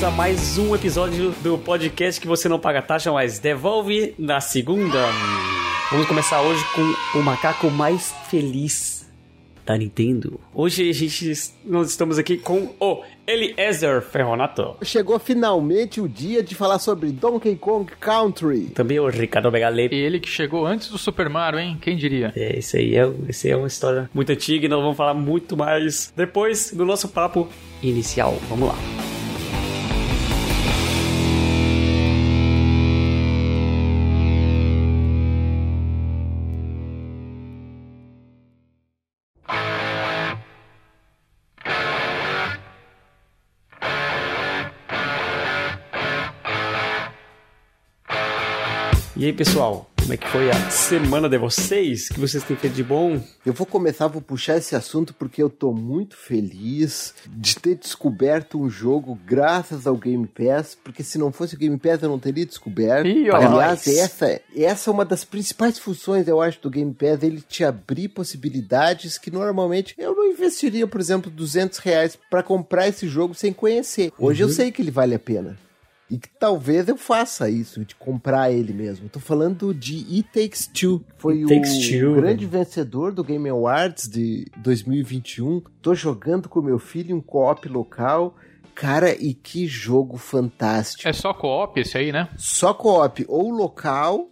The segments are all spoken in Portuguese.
bem-vindos a mais um episódio do podcast que você não paga taxa, mas devolve na segunda. Vamos começar hoje com o macaco mais feliz da Nintendo. Hoje a gente nós estamos aqui com o Eliezer Ferronato. Chegou finalmente o dia de falar sobre Donkey Kong Country. Também o Ricardo Begaletti. Ele que chegou antes do Super Mario, hein? Quem diria? É, esse aí é, esse é uma história muito antiga e nós vamos falar muito mais depois do nosso papo inicial. Vamos lá. Aí, pessoal, como é que foi a semana de vocês? O que vocês têm feito de bom? Eu vou começar, vou puxar esse assunto porque eu tô muito feliz de ter descoberto um jogo graças ao Game Pass, porque se não fosse o Game Pass eu não teria descoberto. Ó, Aliás, essa, essa é uma das principais funções, eu acho, do Game Pass, ele te abrir possibilidades que normalmente eu não investiria, por exemplo, 200 reais pra comprar esse jogo sem conhecer. Hoje eu sei que ele vale a pena. E que talvez eu faça isso, de comprar ele mesmo. Tô falando de It Takes Two. Foi It Takes o Two, grande vencedor do Game Awards de 2021. Tô jogando com meu filho em um co-op local. Cara, e que jogo fantástico. É só co-op esse aí, né? Só co-op, ou local,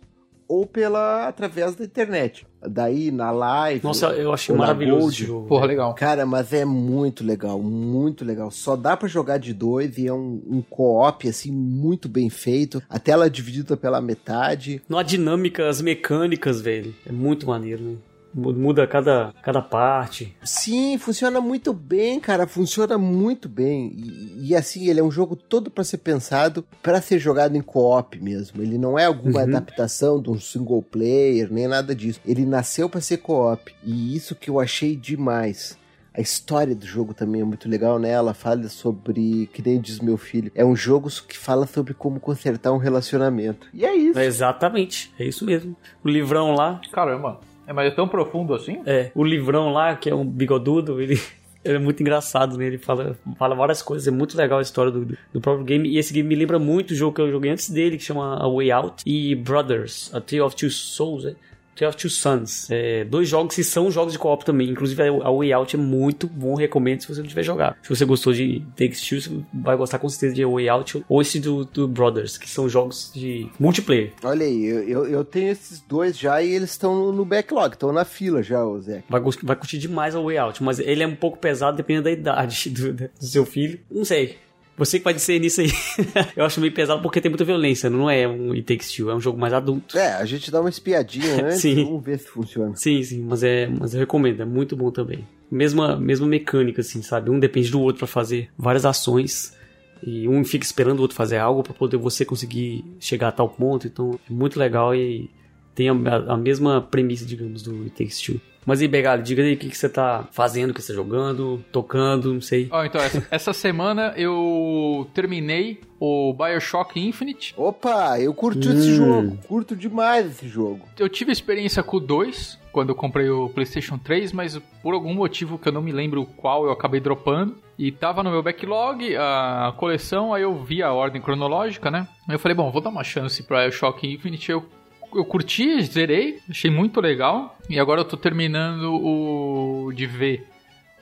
ou pela através da internet. Daí na live. Nossa, eu achei maravilhoso Gold. Porra, legal. Cara, mas é muito legal, muito legal. Só dá pra jogar de dois e é um, um co-op, assim, muito bem feito. A tela é dividida pela metade. Não há dinâmicas mecânicas, velho. É muito maneiro, né? Mu- Muda cada, cada parte. Sim, funciona muito bem, cara. Funciona muito bem. E, e, assim, ele é um jogo todo pra ser pensado pra ser jogado em co-op mesmo. Ele não é alguma Uhum. adaptação de um single player, nem nada disso. Ele nasceu pra ser co-op. E isso que eu achei demais. A história do jogo também é muito legal, né? Ela fala sobre, que nem diz meu filho, é um jogo que fala sobre como consertar um relacionamento. E é isso. É, exatamente, é isso mesmo. O livrão lá, Caramba. É, mas é tão profundo assim? é, o livrão lá, que é um bigodudo, ele, ele é muito engraçado, né? Ele fala, fala várias coisas, é muito legal a história do, do próprio game. E esse game me lembra muito o jogo que eu joguei antes dele, que chama A Way Out e Brothers, A Tale of Two Souls, é? Tale of Two Sons. É, dois jogos que são jogos de co-op também. Inclusive, a Way Out é muito bom, recomendo se você não tiver jogado. Se você gostou de Takes Two, você vai gostar com certeza de A Way Out ou esse do, do Brothers, que são jogos de multiplayer. Olha aí, eu, eu, tenho esses dois já e eles estão no, backlog, estão na fila já, ô Zé. Vai, vai curtir demais a Way Out, mas ele é um pouco pesado dependendo da idade do, do seu filho. Não sei. Você que vai dizer nisso aí. eu acho meio pesado porque tem muita violência, não é um It Takes Two, é um jogo mais adulto. É, a gente dá uma espiadinha antes, Sim. vamos ver se funciona. Sim, sim, mas é, mas eu recomendo, é muito bom também. Mesma, mesma mecânica, assim, sabe? Um depende do outro pra fazer várias ações. E um fica esperando o outro fazer algo pra poder você conseguir chegar a tal ponto. Então é muito legal e tem a, a mesma premissa, digamos, do It Takes Two. Mas aí, Begalo, diga aí o que, que você tá fazendo, o que você tá jogando, tocando, não sei. Ó, então, essa, essa semana eu terminei o Bioshock Infinite. Opa, eu curti esse Hum. jogo, curto demais esse jogo. Eu tive experiência com o 2, quando eu comprei o PlayStation 3, mas por algum motivo que eu não me lembro qual, eu acabei dropando. E tava no meu backlog a coleção, aí eu vi a ordem cronológica, né? Aí eu falei, bom, vou dar uma chance pra Bioshock Infinite. Eu, eu curti, zerei, achei muito legal. E agora eu tô terminando o de ver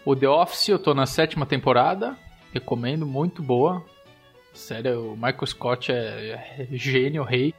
o The Office, eu tô na sétima temporada. Recomendo, muito boa. Sério, o Michael Scott é, é gênio, rei.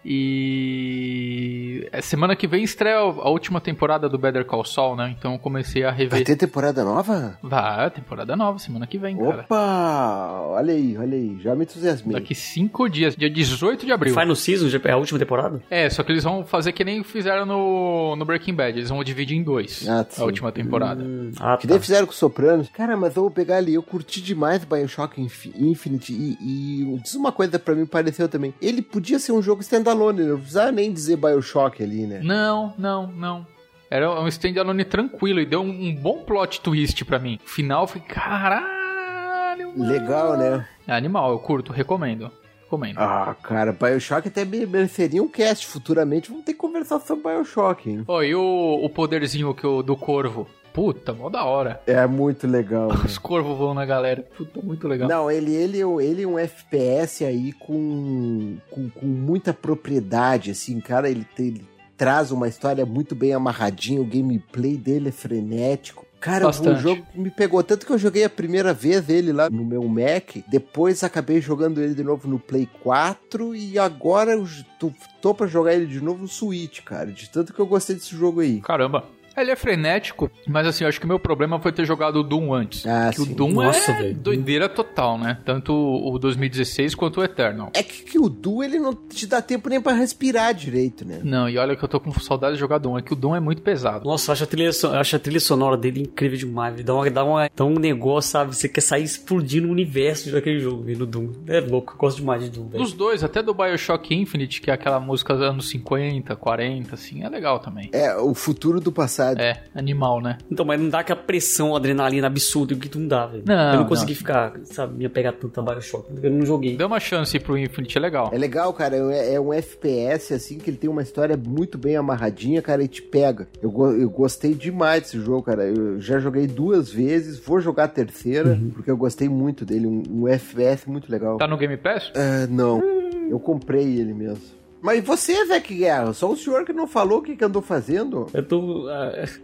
E é, semana que vem estreia a última temporada do Better Call Saul, né? Então eu comecei a Vai rever. ter temporada nova? Vai, temporada nova, semana que vem, cara. Opa, olha aí, olha aí, já me entusiasmei. Daqui cinco dias, dia 18 de abril. Final Season é a última temporada? É, só que eles vão fazer que nem fizeram no, no Breaking Bad. Eles vão dividir em dois Ah, sim. a última temporada. Hum, ah, Que tá. nem fizeram com o Sopranos. Cara, mas eu vou pegar ali, eu curti demais Bioshock Infi- Infinite e, e diz uma coisa pra mim pareceu também. Ele podia ser um jogo standalone, não precisava nem dizer Bioshock ali, né? Não, não, não. Era um standalone tranquilo e deu um, um bom plot twist pra mim. O final foi caralho. mano. Legal, né? É animal, eu curto, recomendo. Recomendo. Ah, cara, Bioshock até me- mereceria um cast futuramente. Vamos ter que conversar sobre Bioshock, hein? Ó, e o, o poderzinho que o, do corvo? Puta, mó da hora. É muito legal. né? Os corvos vão na galera. Puta, muito legal. Não, ele, ele, ele é um FPS aí com, com, com muita propriedade, assim, cara, ele, tem- ele traz uma história muito bem amarradinha, o gameplay dele é frenético. Cara, o Bastante. jogo me pegou tanto que eu joguei a primeira vez ele lá no meu Mac, depois acabei jogando ele de novo no Play 4 e agora eu tô, tô pra jogar ele de novo no Switch, cara, de tanto que eu gostei desse jogo aí. Caramba. Ele é frenético, mas assim, eu acho que o meu problema foi ter jogado o Doom antes. Ah, que o sim. Doom Nossa, é velho. doideira total, né? Tanto o 2016 quanto o Eternal. É que, que o Du ele não te dá tempo nem pra respirar direito, né? Não, e olha que eu tô com saudade de jogar Doom. É que o Doom é muito pesado. Nossa, eu acho a trilha, so- acho a trilha sonora dele incrível demais. Dá, uma, dá, uma, dá um negócio, sabe? Você quer sair explodindo o universo daquele jogo, no Doom. É louco, eu gosto demais de Doom, velho. Dos dois, até do Bioshock Infinite, que é aquela música dos anos 50, 40, assim, é legal também. É, o futuro do passado. É, animal, né? Então, mas não dá aquela pressão, adrenalina absurda que tu não dá, velho. Não, eu não consegui não. ficar, sabe, me apegar tanto a Bioshock. Eu não joguei. Dê uma chance pro Infinite, é legal. É legal, cara. É, é um FPS, assim, que ele tem uma história muito bem amarradinha, cara, e te pega. Eu, eu gostei demais desse jogo, cara. Eu já joguei duas vezes, vou jogar a terceira, porque eu gostei muito dele. Um, um FPS muito legal. Tá no Game Pass? Ah, não, eu comprei ele mesmo. Mas você, Vec Guerra? Só o senhor que não falou o que, que andou fazendo? Eu tô uh,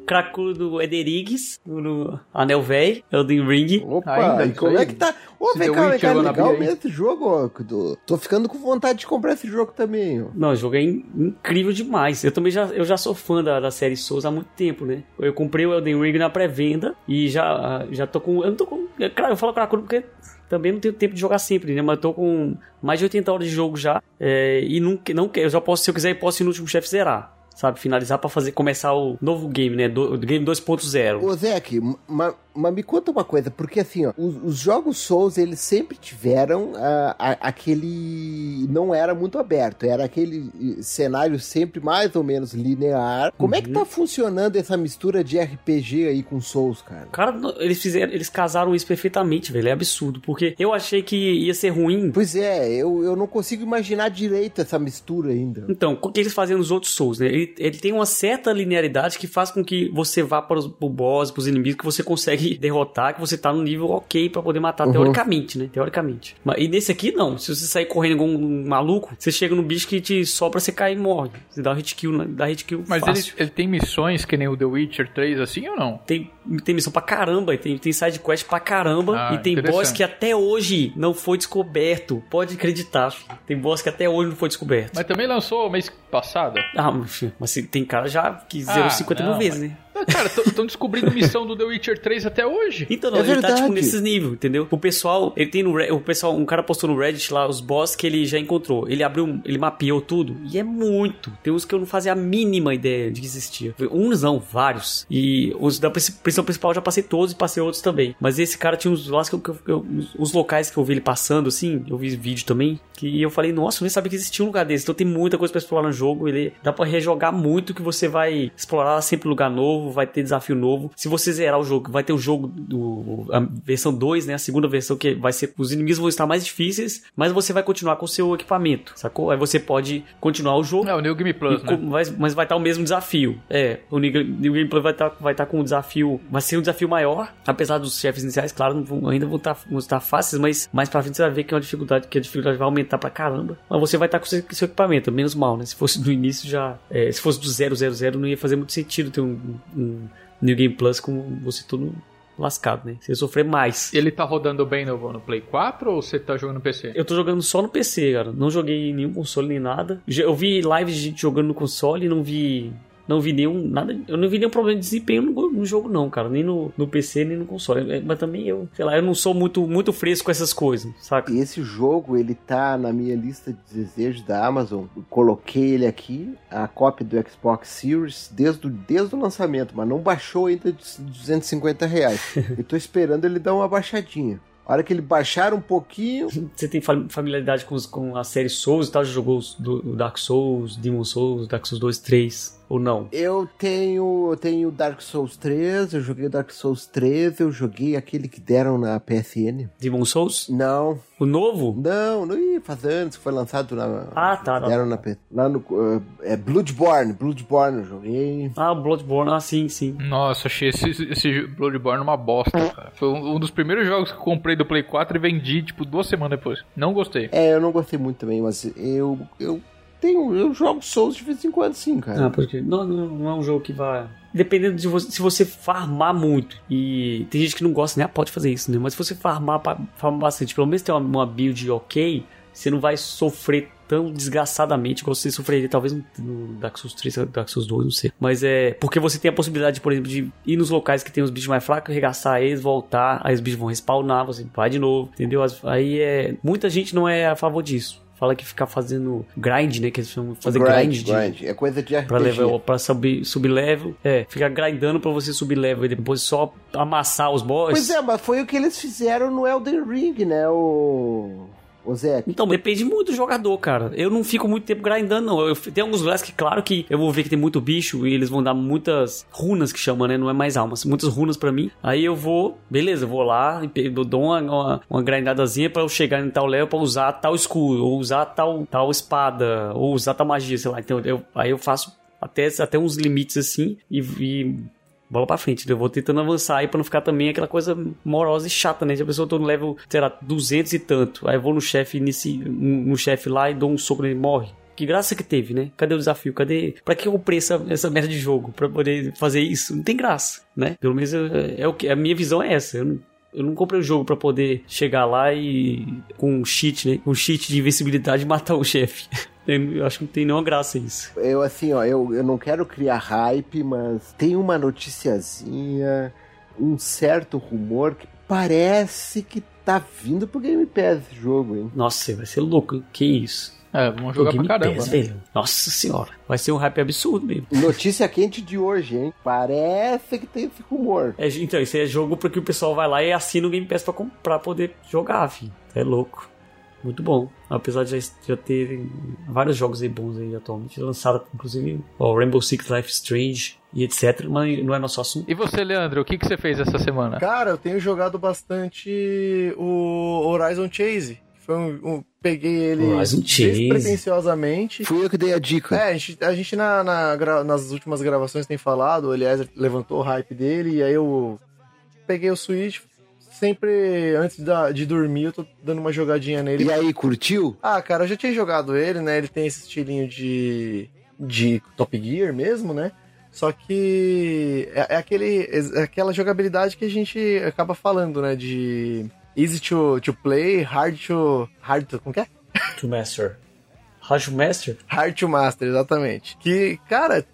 cracudo do Ederiggs, no Anel Véi, Elden Ring. Opa, Ainda e isso como aí? é que tá? Ô, Esse vem cá, vem cá, legal mesmo esse jogo, ó. Tô ficando com vontade de comprar esse jogo também, ó. Não, o jogo é in- incrível demais. Eu também já, eu já sou fã da, da série Souls há muito tempo, né? Eu comprei o Elden Ring na pré-venda e já, já tô com. Eu não tô com. Claro, eu falo cracudo porque também não tenho tempo de jogar sempre, né? Mas eu tô com mais de 80 horas de jogo já. é, e não, não. Eu já posso, se eu quiser, eu posso ir no último chefe zerar. Sabe? Finalizar pra fazer, começar o novo game, né? Do, do game 2.0. Ô, Zeke, ma- mas me conta uma coisa, porque assim, ó, os, os jogos Souls, eles sempre tiveram ah, a- aquele... não era muito aberto, era aquele cenário sempre mais ou menos linear. Como é que tá funcionando essa mistura de RPG aí com Souls, cara? Cara, eles fizeram, eles casaram isso perfeitamente, velho. É absurdo. Porque eu achei que ia ser ruim. Pois é, eu, eu não consigo imaginar direito essa mistura ainda. Então, o que eles fazem nos outros Souls, né? Ele, ele tem uma certa linearidade que faz com que você vá para os pro boss, pros inimigos, que você consegue derrotar, que você tá no nível ok pra poder matar, Uhum. teoricamente, né? Teoricamente. Mas, e nesse aqui, não. Se você sair correndo igual um maluco, você chega no bicho que te sopra, você cai e morre. Você dá um hit kill, né? dá hit kill Mas ele, ele tem missões que nem o The Witcher 3, assim ou não? Tem, tem missão pra caramba, tem, tem side quest pra caramba Ah, e tem boss que até hoje não foi descoberto. Pode acreditar, filho. Tem boss que até hoje não foi descoberto. Mas também lançou mês passado. Ah, mas, filho, mas tem cara já que zerou Ah, 50 não, mil vezes, né? Ah, Cara, estão descobrindo missão do The Witcher 3 até hoje. Então, não, É ele tá tipo verdade. nesses níveis, entendeu? O pessoal, ele tem no o pessoal, um cara postou no Reddit lá os boss que ele já encontrou. Ele abriu, ele mapeou tudo e é muito. Tem uns que eu não fazia a mínima ideia de que existia. Uns não, vários. E os da pris- prisão principal eu já passei todos e passei outros também. Mas esse cara tinha uns lá que eu, que eu- os- os locais que eu vi ele passando assim, eu vi vídeo também, que eu falei, nossa, eu nem sabia que existia um lugar desse. Então tem muita coisa pra explorar no jogo, ele dá pra rejogar muito que você vai explorar sempre lugar novo, vai ter desafio novo. Se você zerar o jogo, vai ter o jogo do a versão 2, né, a segunda versão que vai ser os inimigos vão estar mais difíceis, mas você vai continuar com o seu equipamento, sacou? Aí você pode continuar o jogo É, o New Game Plus, e né? mas, mas vai estar o mesmo desafio. É, o New Game New Game Plus vai estar vai tá com um desafio. Vai ser um desafio maior. Apesar dos chefes iniciais, claro, não vão- ainda vão estar vão estar fáceis, mas mais pra frente você vai ver que é uma dificuldade, que a dificuldade vai aumentar pra caramba. Mas você vai estar com o seu, seu equipamento, menos mal, né? Se fosse do início já. é, se fosse do 000, não ia fazer muito sentido ter um, um New Game Plus com você todo lascado, né? Você ia sofrer mais. Ele tá rodando bem no, no Play 4 ou você tá jogando no PC? Eu tô jogando só no PC, cara. Não joguei nenhum console nem nada. Eu vi lives de gente jogando no console e não vi. Não vi nenhum. Nada, eu não vi nenhum problema de desempenho no, no jogo, não, cara. Nem no, no PC, nem no console. É, Mas também eu, sei lá, eu não sou muito, muito fresco com essas coisas, saca? E esse jogo, ele tá na minha lista de desejos da Amazon. Eu coloquei ele aqui, a cópia do Xbox Series, desde o, desde o lançamento, mas não baixou ainda de 250 reais. Eu tô esperando ele dar uma baixadinha. A hora que ele baixar um pouquinho, Você tem fam- familiaridade com, os- com a série Souls e tal? Já jogou os do, o Dark Souls, Demon Souls, Dark Souls 2, 3? Ou não? Eu tenho, eu tenho Dark Souls 3, eu joguei Dark Souls 3, eu joguei aquele que deram na PSN. Demon Souls? Não, O novo? não, não ia faz anos, foi lançado na. Ah, tá. tá. Deram na lá no uh, é Bloodborne, Bloodborne eu joguei. Ah, Bloodborne. Ah, sim, sim. Nossa, achei esse, esse Bloodborne uma bosta, cara. Foi um um dos primeiros jogos que eu comprei do Play 4 e vendi, tipo, duas semanas depois. Não gostei. É, eu não gostei muito também, mas eu eu tenho eu jogo Souls de vez em quando sim, cara. Ah, porque não, não, não é um jogo que vai. Dependendo de você, se você farmar muito. E tem gente que não gosta, né? Pode fazer isso, né? Mas se você farmar, farmar bastante, pelo menos ter uma, uma build ok, você não vai sofrer tão desgraçadamente igual você sofreria talvez no, Dark Souls 3, Dark Souls 2, não sei. Mas é porque você tem a possibilidade, por exemplo, de ir nos locais que tem os bichos mais fracos, arregaçar eles, voltar, aí os bichos vão respawnar, você vai de novo, entendeu? Aí é. Muita gente não é a favor disso. Fala que ficar fazendo grind, né? Que eles chamam fazer grind, de- grind. É coisa de RPG. Pra, level, pra subir, subir level. É, fica grindando pra você subir level e depois só amassar os boss. Pois é, mas foi o que eles fizeram no Elden Ring, né? O. Zé. Então, depende muito do jogador, cara. Eu não fico muito tempo grindando, não. Eu, tem alguns lugares que, claro que eu vou ver que tem muito bicho e eles vão dar muitas runas que chama, né? Não é mais almas, muitas runas pra mim. Aí eu vou, beleza, eu vou lá eu dou uma, uma, uma grindadazinha pra eu chegar em tal level pra usar tal escudo, ou usar tal, tal espada, ou usar tal magia, sei lá. Então, eu, aí eu faço até, até uns limites assim e, e bola pra frente. Eu vou tentando avançar aí pra não ficar também aquela coisa morosa e chata, né? Se a pessoa tô no level, sei lá, 200 e tanto, aí eu vou no chefe nesse no chefe lá e dou um soco nele morre. Que graça que teve, né? Cadê o desafio? Cadê. Pra que eu comprei essa, essa merda de jogo? Pra poder fazer isso? Não tem graça, né? Pelo menos é, é o que. A minha visão é essa. Eu não, eu não comprei o jogo pra poder chegar lá e. com um cheat, né? Um cheat de invencibilidade matar o chefe. Eu acho que não tem nenhuma graça isso. Eu, assim, ó, eu, eu não quero criar hype, mas tem uma noticiazinha, um certo rumor que parece que tá vindo pro Game Pass esse jogo, hein? Nossa, vai ser louco, que isso? É, vamos jogar pra caramba, Pass, né? velho. Nossa senhora. Vai ser um hype absurdo mesmo. Notícia quente de hoje, hein? Parece que tem esse rumor. É, então, isso aí é jogo pra que o pessoal vai lá e assina o Game Pass pra, com- pra poder jogar, filho. É louco. Muito bom. Apesar de já, já ter vários jogos aí bons aí atualmente. Lançaram, inclusive, o Rainbow Six Life Strange e etc. Mas não é nosso assunto. E você, Leandro, o que, que você fez essa semana? Cara, eu tenho jogado bastante o Horizon Chase. Foi um, um- peguei ele Horizon Chase. despretensiosamente. Fui eu que dei a dica. É, a gente, a gente na, na nas últimas gravações tem falado, o Eliezer levantou o hype dele, e aí eu peguei o Switch. Sempre antes da- de dormir, eu tô dando uma jogadinha nele. E aí, curtiu? Ah, cara, eu já tinha jogado ele, né? Ele tem esse estilinho de, de Top Gear mesmo, né? Só que é, é aquele, é aquela jogabilidade que a gente acaba falando, né? De easy to, to play, hard to. Hard to. Como que é? To Master. Rush Master? Hard master, exatamente. Que, cara,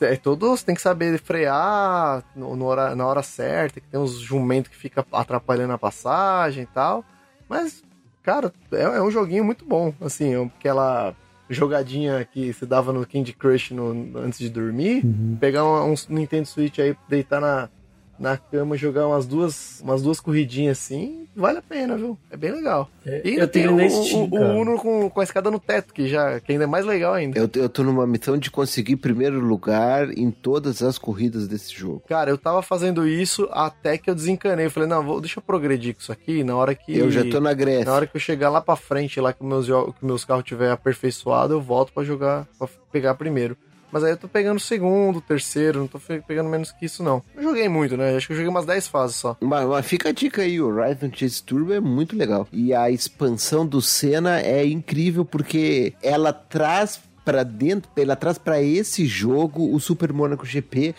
é todo, você tem que saber frear no, no hora- na hora certa, que tem uns jumentos que fica atrapalhando a passagem e tal. Mas, cara, é, é um joguinho muito bom. Assim, é aquela jogadinha que se dava no Candy Crush no- antes de dormir, pegar um, um Nintendo Switch aí, deitar na, na cama, jogar umas duas, umas duas corridinhas assim, vale a pena, viu? É bem legal. É, E eu tenho o, Steam, o, o Uno com, com a escada no teto, que já que ainda é mais legal ainda. Eu, eu tô numa missão de conseguir primeiro lugar em todas as corridas desse jogo. Cara, eu tava fazendo isso até que eu desencanei. Eu falei, não, vou, deixa eu progredir com isso aqui. Na hora que. Eu já tô na Grécia. Na hora que eu chegar lá pra frente, lá que meus, que meus carros tiver aperfeiçoado, eu volto pra jogar, pra pegar primeiro. Mas aí eu tô pegando o segundo, terceiro, não tô pegando menos que isso, não. Eu joguei muito, né? Acho que eu joguei umas 10 fases só. Mas, mas fica a dica aí, o Horizon Chase Turbo é muito legal. E a expansão do Senna é incrível porque ela traz pra dentro, ela traz pra esse jogo o Super Monaco GP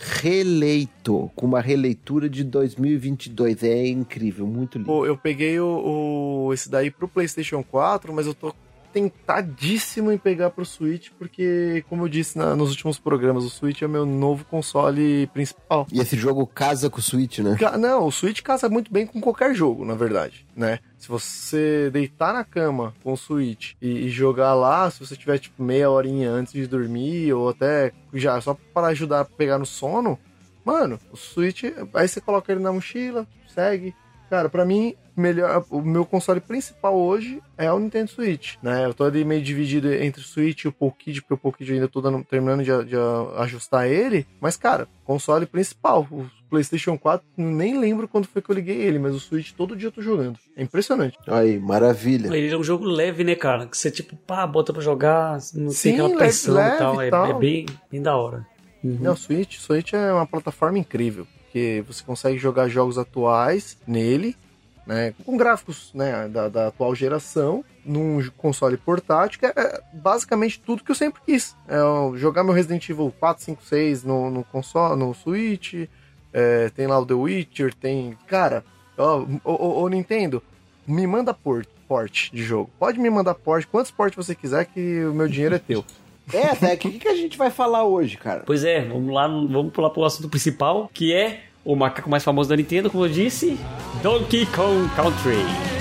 reeleito, com uma releitura de 2022. É incrível, muito lindo. Pô, eu peguei o, o- esse daí pro PlayStation 4, mas eu tô tentadíssimo em pegar pro Switch, porque, como eu disse na- nos últimos programas, o Switch é meu novo console principal. E esse jogo casa com o Switch, né? Não, o Switch casa muito bem com qualquer jogo, na verdade, né? Se você deitar na cama com o Switch e, e jogar lá, se você tiver tipo meia horinha antes de dormir ou até já só para ajudar a pegar no sono, mano, o Switch, aí você coloca ele na mochila, segue. Cara, pra mim melhor, o meu console principal hoje é o Nintendo Switch, né? Eu tô ali meio dividido entre o Switch e o Pocket, porque o Pocket ainda tô dando, terminando de, de ajustar ele, mas cara, console principal, o PlayStation 4, nem lembro quando foi que eu liguei ele, mas o Switch todo dia eu tô jogando. É impressionante. Aí, maravilha. Ele é um jogo leve, né, cara? Que você, tipo, pá, bota pra jogar, não Sim, tem aquela pressão leve e tal. e É, tal. é bem, bem da hora. Uhum. Não, o Switch, Switch é uma plataforma incrível, porque você consegue jogar jogos atuais nele, né, com gráficos né, da, da atual geração, num console portátil, que é basicamente tudo que eu sempre quis. É jogar meu Resident Evil 4, 5, 6 no, no console, no Switch, é, tem lá o The Witcher, tem... Cara, ó, ô, ô, ô, Nintendo, me manda port, port de jogo. Pode me mandar port, quantos port você quiser que o meu dinheiro é teu. É, Zé, o que, que a gente vai falar hoje, cara? Pois é, vamos lá, vamos pular pro assunto principal, que é o macaco mais famoso da Nintendo, como eu disse, Donkey Kong Country.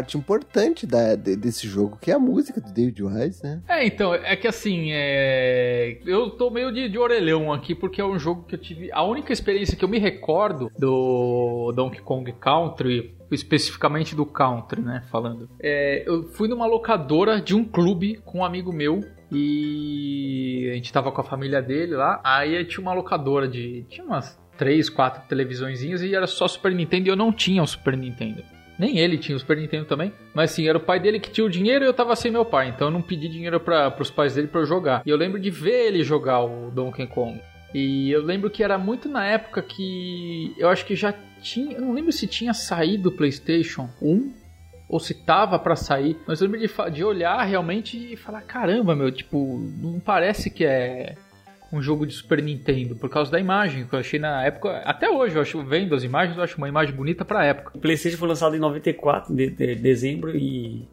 Parte importante da, de- desse jogo, que é a música do David Wise, né? É, então, é que assim, é... eu tô meio de, de orelhão aqui, porque é um jogo que eu tive. A única experiência que eu me recordo do Donkey Kong Country, especificamente do Country, né? Falando. É, eu fui numa locadora de um clube com um amigo meu. E a gente tava com a família dele lá. Aí tinha uma locadora de. Tinha umas três, quatro televisõezinhas e era só Super Nintendo e eu não tinha o Super Nintendo. Nem ele tinha o Super Nintendo também. Mas assim, era o pai dele que tinha o dinheiro e eu tava sem meu pai. Então eu não pedi dinheiro para os pais dele para eu jogar. E eu lembro de ver ele jogar o Donkey Kong. E eu lembro que era muito na época que eu acho que já tinha. Eu não lembro se tinha saído o PlayStation 1 ou se tava pra sair. Mas eu lembro de, de olhar realmente e falar: caramba, meu, tipo, não parece que é um jogo de Super Nintendo por causa da imagem que eu achei na época. Até hoje eu acho, vendo as imagens, eu acho uma imagem bonita pra época. O PlayStation foi lançado em 94, de, de dezembro, e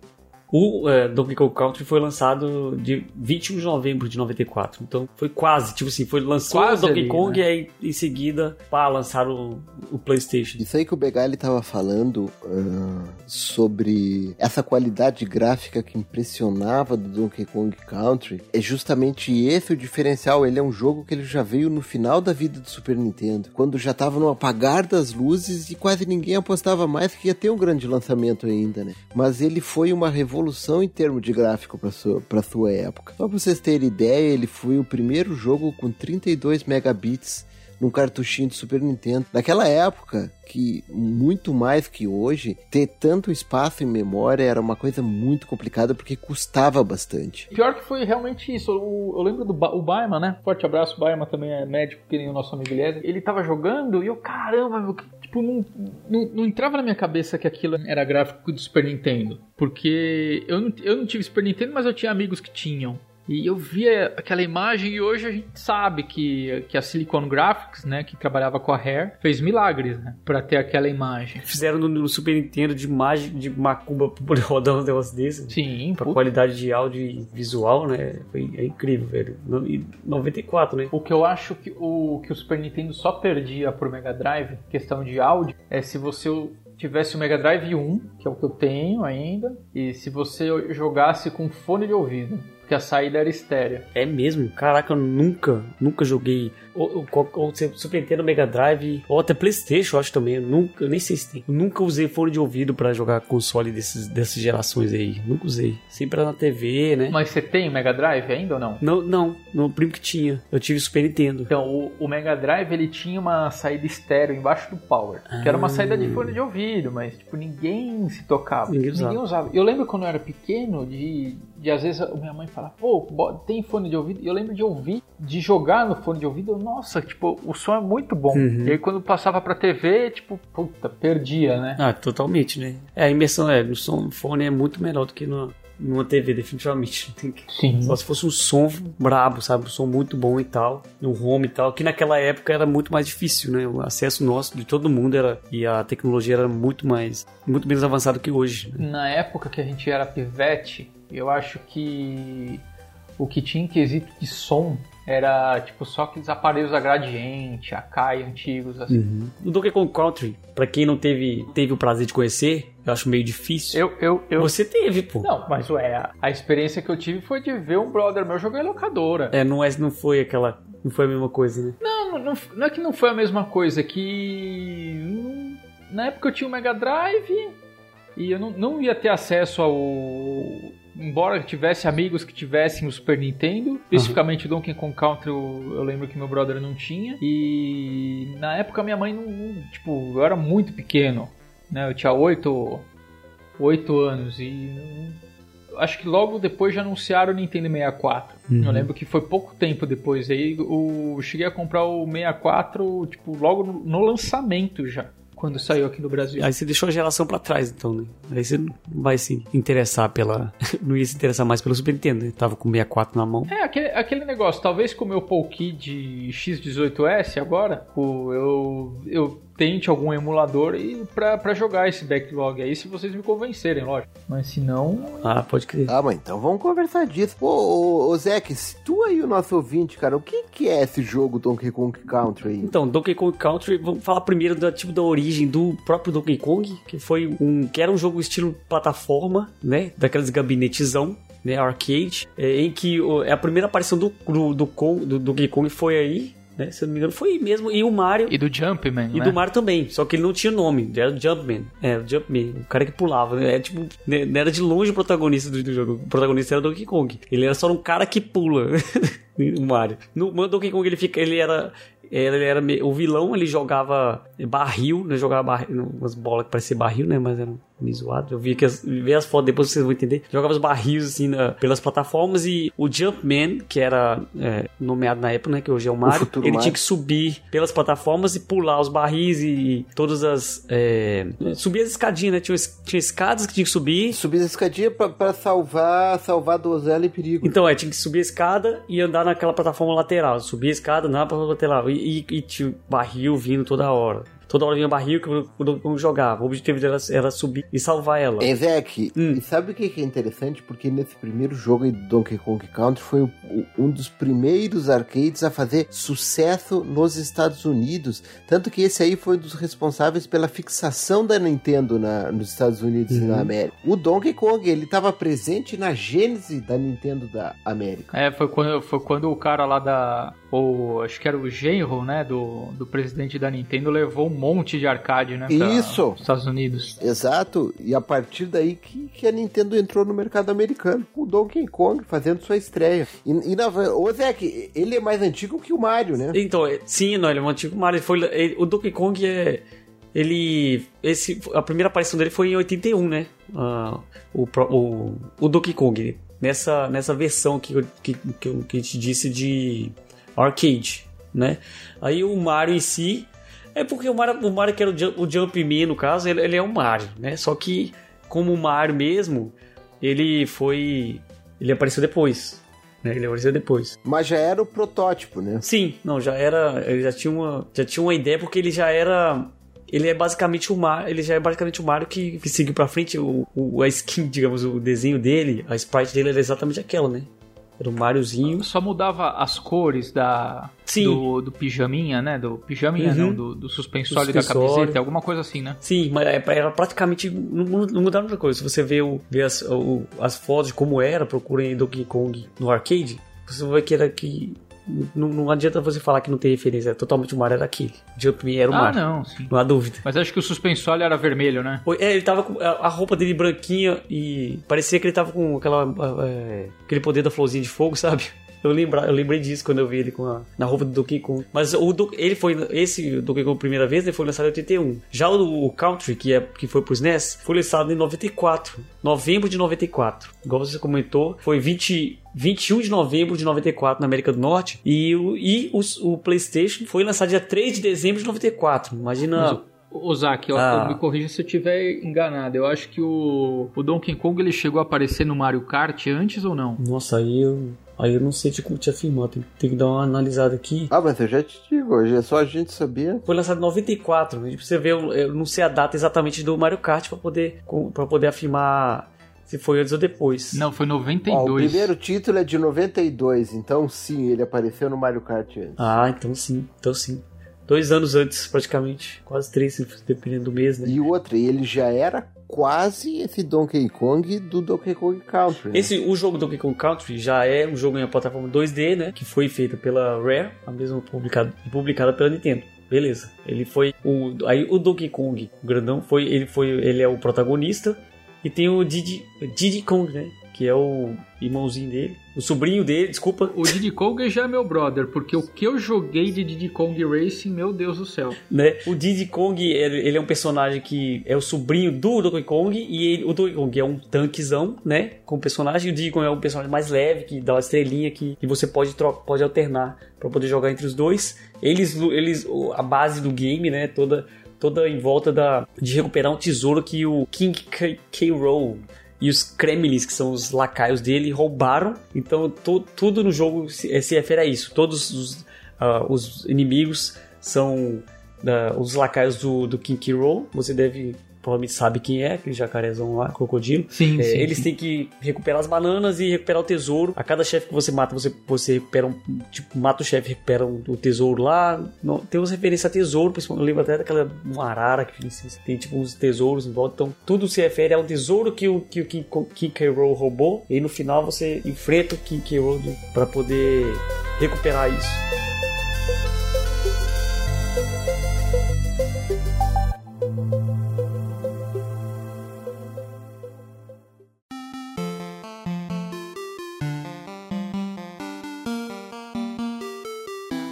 o é, Donkey Kong Country foi lançado de 21 de novembro de 94. Então foi quase, tipo assim, foi lançou Quase o Donkey ali, Kong né? e aí em seguida pá, lançaram o, o PlayStation. Isso aí que o Begali tava falando ah, sobre essa qualidade gráfica que impressionava do Donkey Kong Country é justamente esse o diferencial. Ele é um jogo que ele já veio no final da vida do Super Nintendo, quando já tava no apagar das luzes e quase ninguém apostava mais que ia ter um grande lançamento ainda, né? Mas ele foi uma revolução em termos de gráfico para sua, pra sua época. Só pra vocês terem ideia, ele foi o primeiro jogo com 32 megabits num cartuchinho de Super Nintendo. Naquela época, que muito mais que hoje, ter tanto espaço em memória era uma coisa muito complicada porque custava bastante. Pior que foi realmente isso. Eu lembro do ba o Baima, né? Forte abraço, Baima também é médico, que nem o nosso amigo Eliezer. Ele tava jogando e eu, caramba, meu, que- tipo, não, não, não entrava na minha cabeça que aquilo era gráfico do Super Nintendo. Porque eu não, eu não tive Super Nintendo, mas eu tinha amigos que tinham. E eu via aquela imagem e hoje a gente sabe que, que a Silicon Graphics, né, que trabalhava com a Rare, fez milagres, né, pra ter aquela imagem. Fizeram no, no Super Nintendo de imagem de macumba pra poder rodar uns negócios desses. Sim, Pra puta. qualidade de áudio e visual, né? Foi, é incrível, velho. No, e 94, né? O que eu acho que o, que o Super Nintendo só perdia pro Mega Drive, questão de áudio, é se você tivesse o Mega Drive 1, que é o que eu tenho ainda, e se você jogasse com fone de ouvido. Que a saída era estéreo. É mesmo? Caraca, eu nunca, nunca joguei. Ou, ou, ou Super Nintendo, Mega Drive, ou até Playstation, eu acho também. Eu nunca, eu nem sei se tem. Eu nunca usei fone de ouvido pra jogar console desses, dessas gerações aí. Nunca usei. Sempre era na TV, né? Mas você tem o Mega Drive ainda ou não? Não, não. Meu primo que tinha. Eu tive Super Nintendo. Então, o, o Mega Drive ele tinha uma saída estéreo embaixo do Power. Que era uma saída de fone de ouvido, mas tipo, ninguém se tocava. Ninguém usava. usava. Eu lembro quando eu era pequeno de, de às vezes a minha mãe falar, pô, tem fone de ouvido? E eu lembro de ouvir, de jogar no fone de ouvido, eu, nossa, tipo, o som é muito bom. Uhum. E aí quando passava pra TV, tipo, puta, perdia, né? Ah, totalmente, né? É, a imersão é, no som no fone é muito melhor do que no, numa TV, definitivamente. Tem que- Sim. Só se fosse um som brabo, sabe? Um som muito bom e tal, no home e tal, que naquela época era muito mais difícil, né? O acesso nosso de todo mundo era e a tecnologia era muito mais, muito menos avançada que hoje. né? Na época que a gente era pivete, eu acho que o que tinha em quesito de som era tipo só aqueles aparelhos a gradiente, a Kai antigos, assim. O Donkey Kong Country, pra quem não teve, teve o prazer de conhecer, eu acho meio difícil. Eu, eu, eu. Você teve, pô. Não, mas ué, a, a experiência que eu tive foi de ver um brother meu jogar em locadora. É, não, é, não foi aquela. Não foi a mesma coisa, né? Não, não, não, não é que não foi a mesma coisa, é que. Na época eu tinha o Mega Drive e eu não, não ia ter acesso ao. Embora tivesse amigos que tivessem o Super Nintendo, especificamente o Donkey Kong Country, eu, eu lembro que meu brother não tinha. E na época minha mãe não. Tipo, eu era muito pequeno, né? Eu tinha 8, 8 anos e. Acho que logo depois já anunciaram o Nintendo 64. Eu lembro que foi pouco tempo depois. Aí eu cheguei a comprar o 64, tipo, logo no lançamento já. Quando saiu aqui no Brasil. Aí você deixou a geração pra trás, então, né? Aí você não vai se interessar pela. não ia se interessar mais pelo Super Nintendo, né? Tava com o 64 na mão. É, aquele, aquele negócio, talvez com o meu Polkid X18S agora, o- eu, eu tente algum emulador e pra, pra jogar esse backlog aí, se vocês me convencerem, lógico. Mas se não, Ah, pode crer. Ah, mas então vamos conversar disso. Ô, ô, ô Zé, tu aí, o nosso ouvinte, cara, o que, que é esse jogo Donkey Kong Country aí? Então, Donkey Kong Country, vamos falar primeiro da tipo da origem do próprio Donkey Kong, que foi um que era um jogo estilo plataforma, né, daqueles gabinetezão, né, arcade, é, em que o- a primeira aparição do do, do, Kong- do Donkey Kong foi aí, né, se eu não me engano, foi mesmo, e o Mario e do Jumpman, E né? do Mario também, só que ele não tinha nome, era o Jumpman. É, o Jumpman, o cara que pulava. né? É tipo, né, não era de longe o protagonista do, do jogo. O protagonista era o Donkey Kong. Ele era só um cara que pula. o Mario. No no Donkey Kong ele fica. Ele era. Ele era o vilão, ele jogava barril, né? Jogava barril, umas bolas que pareciam barril, né? Mas era meio zoado. Eu vi que as, vi as fotos depois vocês vão entender. Jogava os barris assim na- pelas plataformas e o Jumpman, que era é, nomeado na época, né? Que hoje é o Mario, ele Mario. tinha que subir pelas plataformas e pular os barris e todas as. É, subir as escadinhas, né? Tinha, tinha escadas que tinha que subir. Subir a escadinha pra, pra salvar, salvar a donzela em perigo. Então, é, tinha que subir a escada e andar naquela plataforma lateral. Subir a escada, andar na plataforma lateral. E, e, e tinha barril vindo toda hora. Toda hora vinha barril que o Donkey Kong jogava. O objetivo dela era subir e salvar ela. Hein, Zek, Hum. e sabe o que é interessante? Porque nesse primeiro jogo aí do Donkey Kong Country foi o- o- um dos primeiros arcades a fazer sucesso nos Estados Unidos. Tanto que esse aí foi um dos responsáveis pela fixação da Nintendo na- nos Estados Unidos e Uhum. na América. O Donkey Kong, ele estava presente na gênese da Nintendo da América. É, foi quando, foi quando o cara lá da. O, acho que era o genro, né? Do, do presidente da Nintendo levou um monte de arcade, né? Isso. os Estados Unidos. Exato, e a partir daí que, que a Nintendo entrou no mercado americano, com o Donkey Kong fazendo sua estreia. E, e na, ô Zek, ele é mais antigo que o Mario, né? Então, é- sim, não, ele é um antigo Mario. Foi, ele- o Donkey Kong é. Ele. Esse, a primeira aparição dele foi em 81, né? Ah, o, o, o Donkey Kong. Nessa, nessa versão que, que, que, que eu te disse de arcade, né? Aí o Mario em si. É porque o Mario, o Mario que era o, Jump, o Jumpman, no caso, ele, ele é um Mario, né? Só que, como o Mario mesmo, ele foi. Ele apareceu depois. Né? Ele apareceu depois. Mas já era o protótipo, né? Sim, não, já era. Ele já tinha uma, já tinha uma ideia, porque ele já era. Ele é basicamente o Mario, ele já é basicamente o Mario que, que seguiu pra frente. O, o- a skin, digamos, o desenho dele, a sprite dele era exatamente aquela, né? Era o Mariozinho. Só mudava as cores da, Sim. do, do pijaminha, né? Do pijaminha, Uhum. não, do, do suspensório Do da suspensório. camiseta, alguma coisa assim, né? Sim, mas é- era praticamente. Não, não mudaram muita coisa. Se você vê, o, vê as, o- as fotos de como era, procurem Donkey Kong no arcade, você vai ver que era que. Não, não adianta você falar que não tem referência. É totalmente o mar era aquele. Jumpman era o Ah, mar. não, sim. Não há dúvida. Mas acho que o suspensório era vermelho, né? É, ele tava com a a roupa dele branquinha e parecia que ele tava com aquela, é, aquele poder da florzinha de fogo, sabe? Eu, lembra, eu lembrei disso quando eu vi ele com a, na roupa do Donkey Kong. Mas o, Do- ele foi, esse Donkey Kong primeira vez, ele foi lançado em 81. Já o, o Country, que, é, que foi pro SNES, foi lançado em 94. Novembro de 94. Igual você comentou, foi 20, 21 de novembro de 94 na América do Norte. E, o, e os- o PlayStation foi lançado dia 3 de dezembro de 94. Imagina. O Ozaki, Ah. eu me corrija se eu estiver enganado. Eu acho que o, o Donkey Kong ele chegou a aparecer no Mario Kart antes ou não? Nossa, aí eu, aí eu não sei te, te afirmar, tem, tem que dar uma analisada aqui. Ah, mas eu já te digo, hoje é só a gente sabia. Foi lançado em 94, né? você vê, eu, eu não sei a data exatamente do Mario Kart pra poder, para poder afirmar se foi antes ou depois. Não, foi Ó, 92. o primeiro título é de 92, então sim, ele apareceu no Mario Kart antes. Ah, então sim, então sim. Dois anos antes, praticamente. Quase três, dependendo do mês, né? E o outro, ele já era quase esse Donkey Kong do Donkey Kong Country. né? Esse, o jogo Donkey Kong Country já é um jogo em uma plataforma 2D, né? Que foi feita pela Rare, a mesma publicada, publicada pela Nintendo. Beleza. Ele foi o aí o Donkey Kong, o grandão, foi ele foi ele é o protagonista e tem o Diddy, Diddy Kong, né? Que é o irmãozinho dele, o sobrinho dele, desculpa, O Diddy Kong já é meu brother, porque o que eu joguei de Diddy Kong Racing, meu Deus do céu. né? O Diddy Kong, ele é um personagem que é o sobrinho do Donkey Kong e ele- o Donkey Kong é um tanquezão, né? Com personagem. E o Diddy Kong é um personagem mais leve, que dá uma estrelinha que, que você pode, tro- pode alternar pra poder jogar entre os dois. Eles, eles, o- a base do game, né? Toda, toda em volta da, de recuperar um tesouro que o King K. K. E os Kremlins, que são os lacaios dele, roubaram. Então tu- tudo no jogo se, eh, se refere a isso. Todos os, ah, os inimigos são ah, os lacaios do, do King K. Rool. Você deve provavelmente sabe quem é, aquele jacarezão lá, crocodilo. Sim, É, sim. eles sim. têm que recuperar as bananas e recuperar o tesouro. A cada chefe que você mata, você, você recupera um. Tipo, mata o chefe, recupera um, o tesouro lá. Não, tem umas referências a tesouro, principalmente. Eu lembro até daquela uma arara que tem tipo uns tesouros em volta. Então, tudo se refere ao tesouro que o, que o King, King K. Rool roubou. E no final você enfrenta o King K. Rool para poder recuperar isso.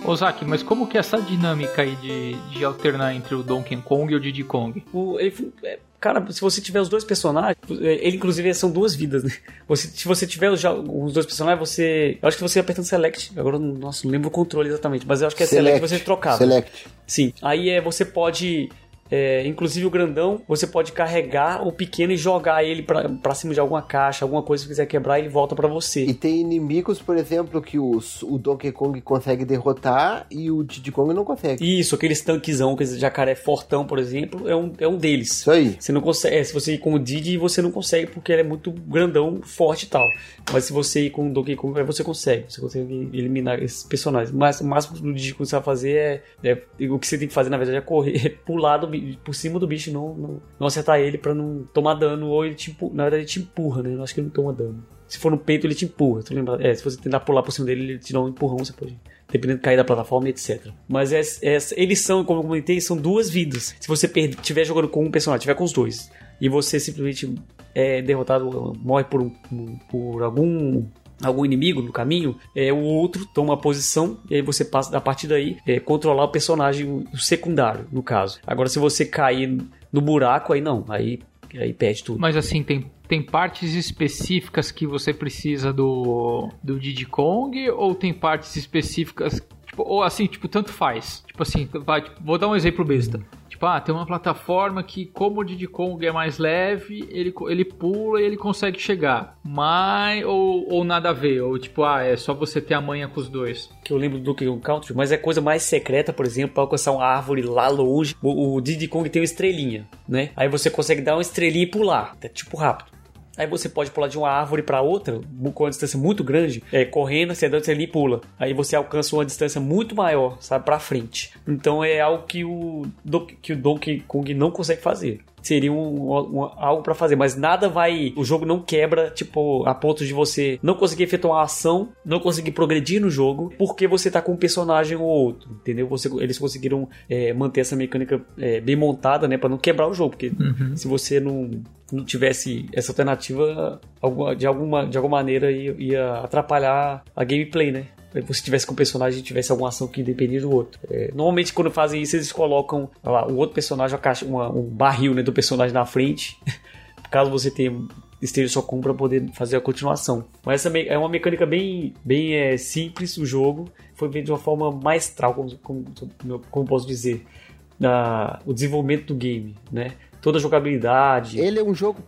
Ozaki, mas como que é essa dinâmica aí de, de alternar entre o Donkey Kong e o Diddy Kong? O, ele- é, cara, se você tiver os dois personagens, é, ele inclusive são duas vidas, né? Você, se você tiver os, os dois personagens, você. Eu acho que você apertando Select. Agora, eu não- nossa, não lembro o controle exatamente, mas eu acho que é Select, você trocava. Select. Sim. Aí é, você pode. É, inclusive o grandão, você pode carregar o pequeno e jogar ele pra, pra cima de alguma caixa, alguma coisa que quiser quebrar, ele volta pra você. E tem inimigos, por exemplo, que os, o Donkey Kong consegue derrotar e o Diddy Kong não consegue. Isso, aqueles tanquezão, aquele jacaré fortão, por exemplo, é um, é um deles. Isso aí. Você não consegue. É, se você ir com o Didi, você não consegue porque ele é muito grandão, forte e tal. Mas se você ir com o Donkey Kong, você consegue. Você consegue eliminar esses personagens. Mas o máximo do Didi que você vai fazer é, é- O que você tem que fazer, na verdade, é correr, é pular do, por cima do bicho não, não, não acertar ele pra não tomar dano. Ou ele te empu- Na verdade, ele te empurra, né? Eu acho que ele não toma dano. Se for no peito, ele te empurra. Tu lembra? É, se você tentar pular por cima dele, ele te dá um empurrão, você pode. Dependendo de cair da plataforma, etc. Mas é, é- eles são, como eu comentei, são duas vidas. Se você estiver jogando com um personagem, tiver com os dois, e você simplesmente é derrotado, morre por, um- por algum algum inimigo no caminho, é, o outro toma uma posição e aí você passa a partir daí é, controlar o personagem o secundário, no caso. Agora, se você cair no buraco, aí não, aí, aí perde tudo. Mas assim, tem, tem partes específicas que você precisa do, do Diddy Kong ou tem partes específicas, tipo, ou assim, tipo, tanto faz. Tipo assim, vai, tipo, vou dar um exemplo besta. Tipo, ah, tem uma plataforma que, como o Diddy Kong é mais leve, ele, ele pula e ele consegue chegar. Mas, ou, ou nada a ver, ou tipo, ah, é só você ter a manha com os dois. que eu lembro do Donkey Kong Country, mas é coisa mais secreta, por exemplo, para alcançar uma árvore lá longe. O, o Diddy Kong tem uma estrelinha, né? Aí você consegue dar uma estrelinha e pular, é tipo rápido. Aí você pode pular de uma árvore para outra, com uma distância muito grande, é, correndo, você anda, você ali pula. Aí você alcança uma distância muito maior, sabe, para frente. Então é algo que o, que o Donkey Kong não consegue fazer seria um, um, algo para fazer, mas nada vai. O jogo não quebra, tipo, a ponto de você não conseguir efetuar uma ação, não conseguir progredir no jogo, porque você tá com um personagem ou outro, entendeu? Você, eles conseguiram é, manter essa mecânica é, bem montada, né, para não quebrar o jogo, porque Uhum. se você não, não tivesse essa alternativa, de, alguma, de alguma maneira ia, ia atrapalhar a gameplay, né? Se você tivesse com o personagem e tivesse alguma ação que dependia do outro. É, normalmente, quando fazem isso, eles colocam lá, o outro personagem, uma caixa, uma- um barril né, do personagem na frente, caso você tenha esteja só com para poder fazer a continuação. Mas essa é uma mecânica bem, bem é, simples o jogo, foi feito de uma forma maestral, como, como, como posso dizer, na, o desenvolvimento do game, né? Toda a jogabilidade. Ele é um jogo,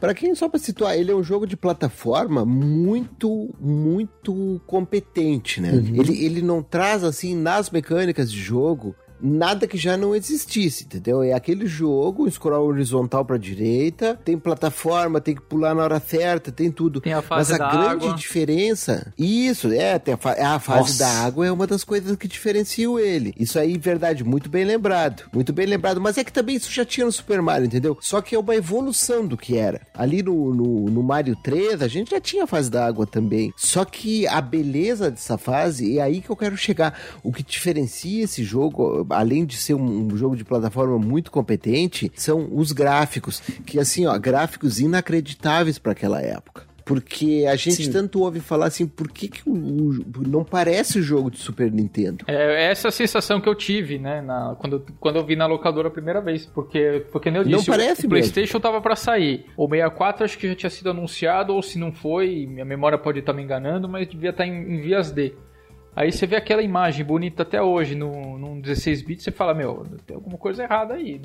pra quem só pra situar, ele é um jogo de plataforma muito, muito competente, né? Ele, ele não traz, assim, nas mecânicas de jogo, nada que já não existisse, entendeu? É aquele jogo, scroll horizontal pra direita, tem plataforma, tem que pular na hora certa, tem tudo. Tem a fase Mas a da grande água. diferença, isso, é, tem a, fa- a fase Nossa. da água é uma das coisas que diferenciam ele. Isso aí, verdade, muito bem lembrado. Muito bem lembrado. Mas é que também isso já tinha no Super Mario, entendeu? Só que é uma evolução do que era. Ali no, no, no Mario 3, a gente já tinha a fase da água também. Só que a beleza dessa fase é aí que eu quero chegar. O que diferencia esse jogo, além de ser um, um jogo de plataforma muito competente, são os gráficos. Que assim, ó, gráficos inacreditáveis para aquela época. Porque a gente Sim. tanto ouve falar assim, por que, que o, o- não parece o jogo de Super Nintendo? É essa a sensação que eu tive, né, na- quando, eu- quando eu vi na locadora a primeira vez. Porque, porque nem eu Não disse, o- parece o, mesmo. PlayStation tava pra sair. O 64 acho que já tinha sido anunciado, ou se não foi, minha memória pode estar me enganando, mas devia estar em, em vias D. Aí você vê aquela imagem bonita até hoje no, num 16 bits, você fala, meu, tem alguma coisa errada aí.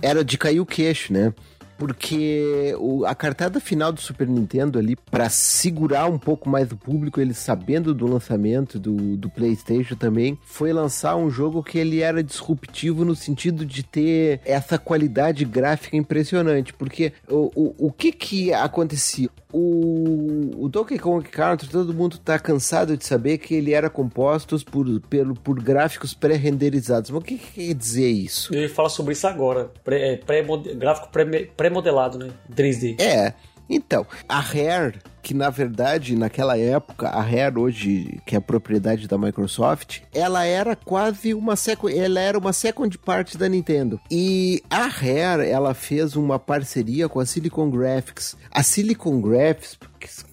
Era de cair o queixo, né? Porque o- a cartada final do Super Nintendo ali, pra segurar um pouco mais o público, eles sabendo do lançamento do, do PlayStation também, foi lançar um jogo que ele era disruptivo no sentido de ter essa qualidade gráfica impressionante. Porque o, o, o que que acontecia? O, o Donkey Kong Country, todo mundo tá cansado de saber que ele era composto por, pelo, por gráficos pré-renderizados. Mas o que, que quer dizer isso? Ele fala sobre isso agora. Pré, é, pré-mode- gráfico pré- pré-modelado, né? 3D. É. Então, a Rare, que na verdade, naquela época, a Rare hoje, que é propriedade da Microsoft, ela era quase uma second, ela era uma second part da Nintendo. E a Rare, ela fez uma parceria com a Silicon Graphics. A Silicon Graphics,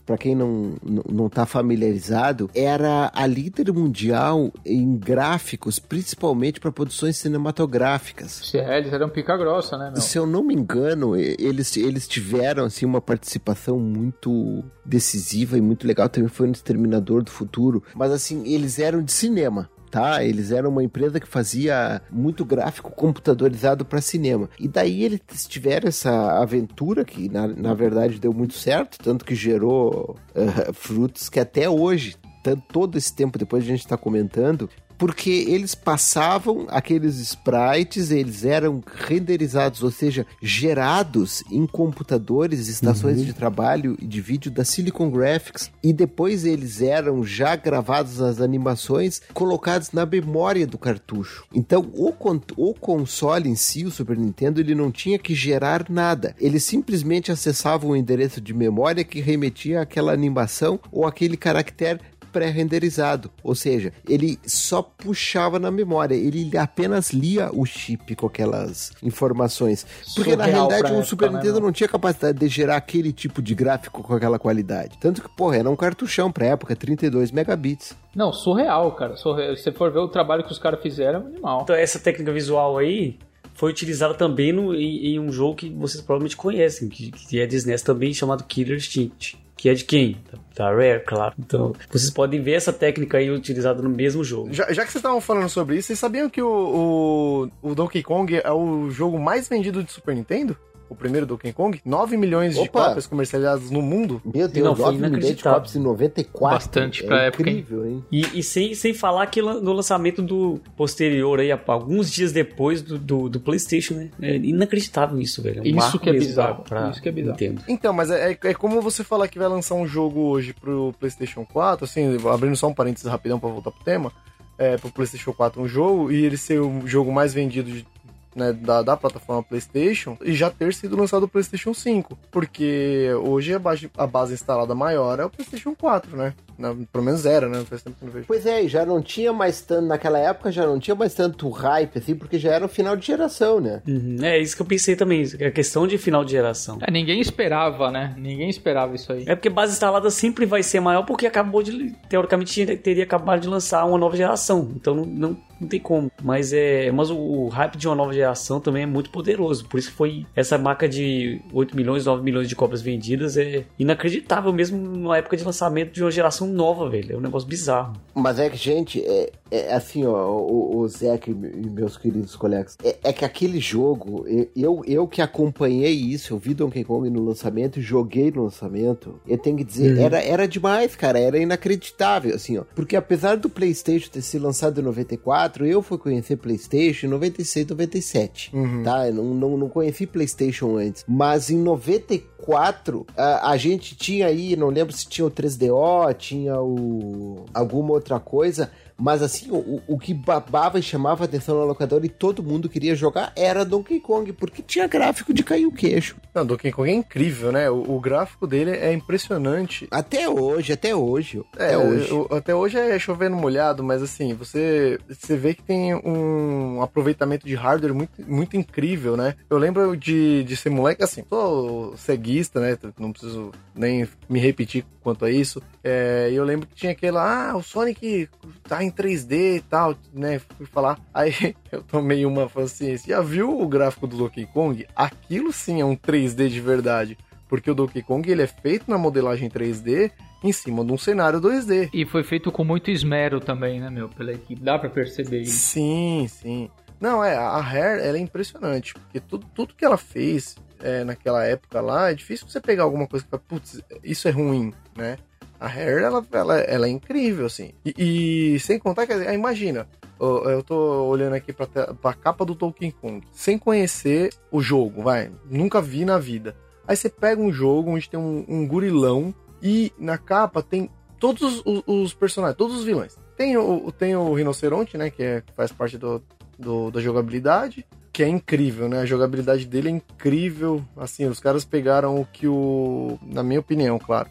para quem não, não, tá familiarizado, era a líder mundial em gráficos, principalmente para produções cinematográficas. É, eles eram pica grossa, né, meu? Se eu não me engano, eles, eles tiveram assim, uma participação muito decisiva e muito legal. Também foi no Exterminador do Futuro. Mas assim, eles eram de cinema. Tá, eles eram uma empresa que fazia muito gráfico computadorizado para cinema. E daí eles tiveram essa aventura que, na, na verdade, deu muito certo, tanto que gerou eh, frutos que até hoje, tanto, todo esse tempo depois a gente está comentando, porque eles passavam aqueles sprites, eles eram renderizados, ou seja, gerados em computadores, estações de trabalho e de vídeo da Silicon Graphics, e depois eles eram já gravados nas animações, colocados na memória do cartucho. Então, o, con- o console em si, o Super Nintendo, ele não tinha que gerar nada. Ele simplesmente acessava um endereço de memória que remetia àquela animação ou aquele caractere pré-renderizado, ou seja, ele só puxava na memória, ele apenas lia o chip com aquelas informações. Porque na Surreal realidade pra o Super né, Nintendo não tinha capacidade de gerar aquele tipo de gráfico com aquela qualidade. Tanto que, porra, era um cartuchão pra época, 32 megabits. Não, surreal, cara. Surreal. Se você for ver o trabalho que os caras fizeram, é animal. Então, essa técnica visual aí foi utilizada também no, em, em um jogo que vocês provavelmente conhecem, que, que é de SNES também, chamado Killer Instinct. Que é de quem? Da Rare, claro. Então, vocês podem ver essa técnica aí utilizada no mesmo jogo. Já, já que vocês estavam falando sobre isso, vocês sabiam que o, o, o Donkey Kong é o jogo mais vendido de Super Nintendo? O primeiro Donkey Kong, 9 milhões de Opa! cópias comercializadas no mundo. Meu Deus, Não, foi 9 milhões de inacreditável. cópias em 94. Bastante é pra época, incrível, hein? E, e sem, sem falar que no lançamento do posterior aí, alguns dias depois do, do, do PlayStation, né? É inacreditável isso, velho. É um Isso marco que é bizarro, Pra, isso que é bizarro. Nintendo. Então, mas é, é- é como você falar que vai lançar um jogo hoje pro PlayStation 4, assim, abrindo só um parênteses rapidão pra voltar pro tema, é, pro PlayStation 4 um jogo e ele ser o jogo mais vendido de- né, da, da plataforma PlayStation e já ter sido lançado o PlayStation 5, porque hoje a base, a base instalada maior é o PlayStation 4, né? Na- pelo menos era, né? Faz tempo que não vejo. Pois é, e já não tinha mais tanto, naquela época já não tinha mais tanto hype, assim, porque já era o final de geração, né? Uhum, É isso que eu pensei também. É questão de final de geração. É, ninguém esperava, né? Ninguém esperava isso aí. É porque base instalada sempre vai ser maior porque acabou de. Teoricamente teria acabado de lançar uma nova geração. Então não, não, não tem como. Mas é. Mas o, o hype de uma nova geração também é muito poderoso. Por isso que foi essa marca de 8 milhões, 9 milhões de cópias vendidas é inacreditável mesmo na época de lançamento de uma geração nova, velho. É um negócio bizarro. Mas é que, gente, é, é assim, ó, o, o Zeca e e meus queridos colegas, é, é que aquele jogo, e- eu, eu que acompanhei isso, eu vi Donkey Kong no lançamento, joguei no lançamento, eu tenho que dizer, era, era demais, cara, era inacreditável, assim, ó. Porque apesar do PlayStation ter sido lançado em 94, eu fui conhecer PlayStation em 96, 97, tá? Eu não, não, não conheci PlayStation antes. Mas em 94, a, a gente tinha aí, não lembro se tinha o 3DO, tinha o alguma outra coisa, mas assim, o, o que babava e chamava atenção na locadora e todo mundo queria jogar era Donkey Kong, porque tinha gráfico de cair o queixo. Não, Donkey Kong é incrível, né? O, o gráfico dele é impressionante. Até hoje, até hoje. É, até hoje. o- até hoje é chovendo molhado, mas assim, você, você vê que tem um aproveitamento de hardware muito, muito incrível, né? Eu lembro de, de ser moleque, assim, sou ceguista, né? Não preciso nem me repetir quanto a isso. É, e eu lembro que tinha aquele, ah, o Sonic tá em 3D e tal, né? Fui falar. Aí eu tomei uma, "Você já viu o gráfico do Donkey Kong? Aquilo sim é um 3D de verdade. Porque o Donkey Kong ele é feito na modelagem 3D em cima de um cenário 2D. E foi feito com muito esmero também, né, meu? Pela equipe. Dá pra perceber isso. Sim, sim. Não, é, a Rare, ela é impressionante, porque tudo, tudo que ela fez é, naquela época lá, é difícil você pegar alguma coisa que fala, putz, isso é ruim, né? A Rare, ela, ela, ela é incrível, assim. E, e sem contar que, ah, imagina, eu tô olhando aqui pra, pra capa do Tolkien Kong, sem conhecer o jogo, vai, nunca vi na vida. Aí você pega um jogo onde tem um, um gurilão e na capa tem todos os, os personagens, todos os vilões. Tem o, tem o rinoceronte, né, que, é, faz parte do, do- da jogabilidade, que é incrível, né? A jogabilidade dele é incrível. Assim, os caras pegaram o que o. Na minha opinião, claro.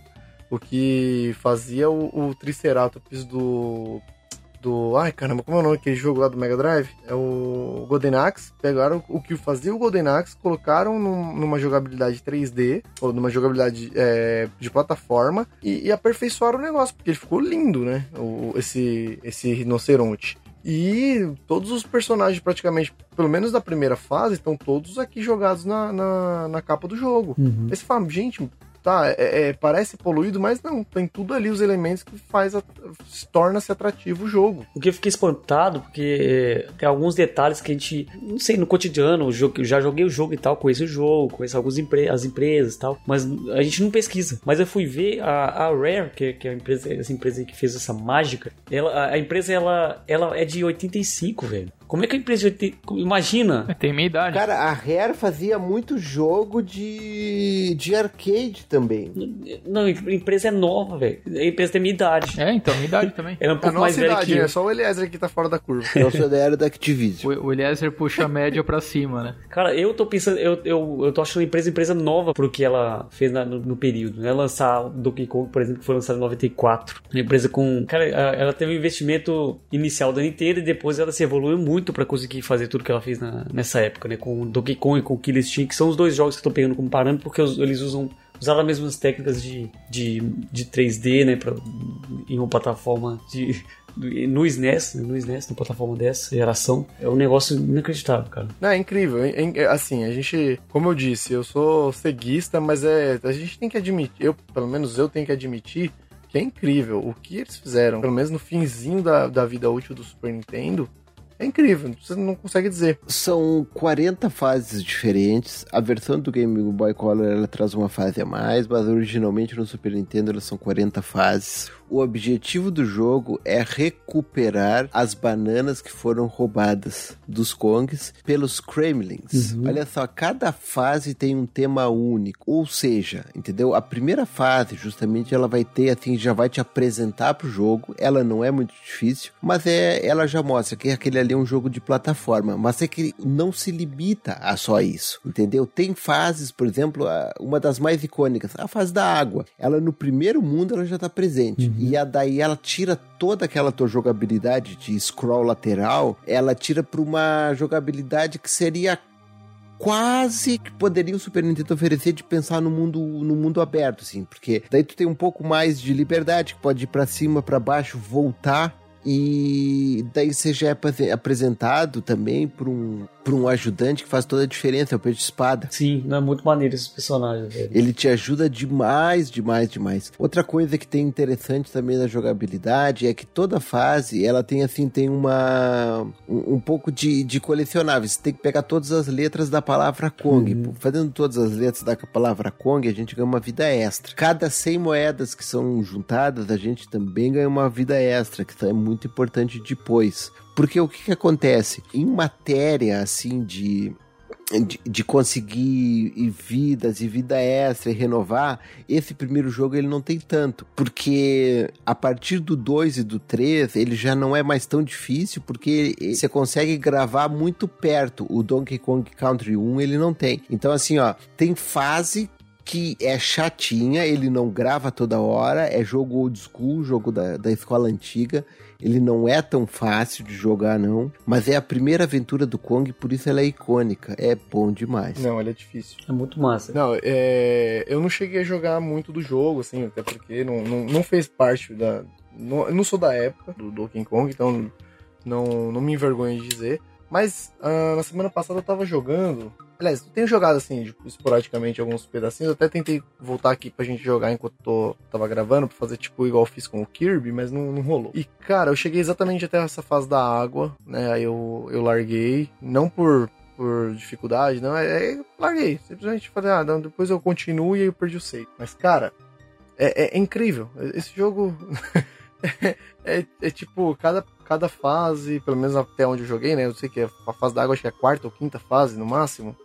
O que fazia o, o Triceratops do. Do. Ai caramba, como é o nome daquele jogo lá do Mega Drive? É o Golden Axe. Pegaram o que fazia o Golden Axe, colocaram num- numa jogabilidade 3D, ou numa jogabilidade é, de plataforma, e, e aperfeiçoaram o negócio, porque ele ficou lindo, né? O, esse, esse rinoceronte. E todos os personagens, praticamente, pelo menos da primeira fase, estão todos aqui jogados na, na, na capa do jogo. Aí você fala, gente, tá, é- é, parece poluído, mas não, tem tudo ali os elementos que faz torna-se atrativo o jogo. Porque eu fiquei espantado, porque é, tem alguns detalhes que a gente, não sei, no cotidiano, o jogo, eu já joguei o jogo e tal, conheço o jogo, conheço algumas empre as empresas e tal, mas a gente não pesquisa. Mas eu fui ver a, a Rare, que, que é a empresa, essa empresa que fez essa mágica, ela, a, a empresa ela, ela é de 85, velho. Como é que a empresa 80, imagina? Tem minha idade. Cara, a Rare fazia muito jogo de, de arcade também. Não, a empresa é nova, velho. A empresa tem minha idade. É, então, minha idade também. Ela é um A pouco mais idade, que eu. Só o Eliezer que tá fora da curva. Eu sou da era da Activision. O, o Eliezer puxa a média pra cima, né? Cara, eu tô pensando, eu, eu, eu tô achando a empresa empresa nova pro que ela fez na- no, no período, né? Lançar o Donkey Kong, por exemplo, que foi lançado em 94. Uma empresa com. Cara, ela teve um investimento inicial da Nintendo e depois ela se evoluiu muito pra conseguir fazer tudo que ela fez na- nessa época, né? Com Donkey Kong e com Killer Instinct, que são os dois jogos que eu pegando como parâmetro, porque eles usam. Usaram as mesmas técnicas de, de, de 3D, né? Pra, em uma plataforma de. No SNES, né, no SNES, na plataforma dessa geração, é um negócio inacreditável, cara. Não, é incrível. É- é- assim, a gente, como eu disse, eu sou ceguista, mas é, a gente tem que admitir, eu, pelo menos eu tenho que admitir que é incrível. O que eles fizeram, pelo menos no finzinho da, da vida útil do Super Nintendo, É incrível, você não consegue dizer. São 40 fases diferentes. A versão do Game Boy Color ela traz uma fase a mais, mas originalmente no Super Nintendo elas são 40 fases. O objetivo do jogo é recuperar as bananas que foram roubadas dos Kongs pelos Kremlings. Olha só, cada fase tem um tema único. Ou seja, entendeu? A primeira fase, justamente, ela vai ter, assim, já vai te apresentar pro jogo. Ela não é muito difícil, mas é, ela já mostra que aquele ali é um jogo de plataforma. Mas é que não se limita a só isso, entendeu? Tem fases, por exemplo, uma das mais icônicas, a fase da água. Ela no primeiro mundo ela já tá presente. E a daí ela tira toda aquela tua jogabilidade de scroll lateral, ela tira para uma jogabilidade que seria quase que poderia o Super Nintendo oferecer de pensar no mundo no mundo aberto, assim, porque daí tu tem um pouco mais de liberdade, que pode ir pra cima, pra baixo, voltar e daí você já é apre- apresentado também por um, por um ajudante que faz toda a diferença, é o peixe de espada. Sim, não é muito maneiro esses personagens, velho. Ele te ajuda demais, demais, demais. Outra coisa que tem interessante também na jogabilidade é que toda fase ela tem assim, tem uma um, um pouco de, de colecionáveis. Você tem que pegar todas as letras da palavra Kong. Pô, Fazendo todas as letras da palavra Kong, a gente ganha uma vida extra. Cada 100 moedas que são juntadas, a gente também ganha uma vida extra, que é muito importante depois. Porque o que, que acontece? Em matéria assim de de, de conseguir e vidas e vida extra e renovar, esse primeiro jogo ele não tem tanto, porque a partir do 2 e do 3 ele já não é mais tão difícil, porque você consegue gravar muito perto. O Donkey Kong Country 1 ele não tem. Então assim, ó, tem fase que é chatinha, ele não grava toda hora, é jogo old school, jogo da, da escola antiga. Ele não é tão fácil de jogar, não. Mas é a primeira aventura do Kong, por isso ela é icônica. É bom demais. Não, ele é difícil. É muito massa. Não, é, eu não cheguei a jogar muito do jogo, assim, até porque não, não, não fez parte da. Não, eu não sou da época do Donkey Kong, então não, não me envergonho de dizer. Mas ah, na semana passada eu tava jogando. Aliás, eu tenho jogado assim, tipo, esporadicamente alguns pedacinhos. Eu até tentei voltar aqui pra gente jogar enquanto tô, tava gravando, pra fazer tipo igual eu fiz com o Kirby, mas não, não rolou. E cara, eu cheguei exatamente até essa fase da água, né? Aí eu, eu larguei. Não por, por dificuldade, não. É, é- larguei. Simplesmente falei, ah, não, depois eu continuo e aí eu perdi o save. Mas, cara, é, é- é incrível. Esse jogo. é, é tipo, cada, cada fase, pelo menos até onde eu joguei, né? Eu sei que a fase da água acho que é a quarta ou quinta fase no máximo.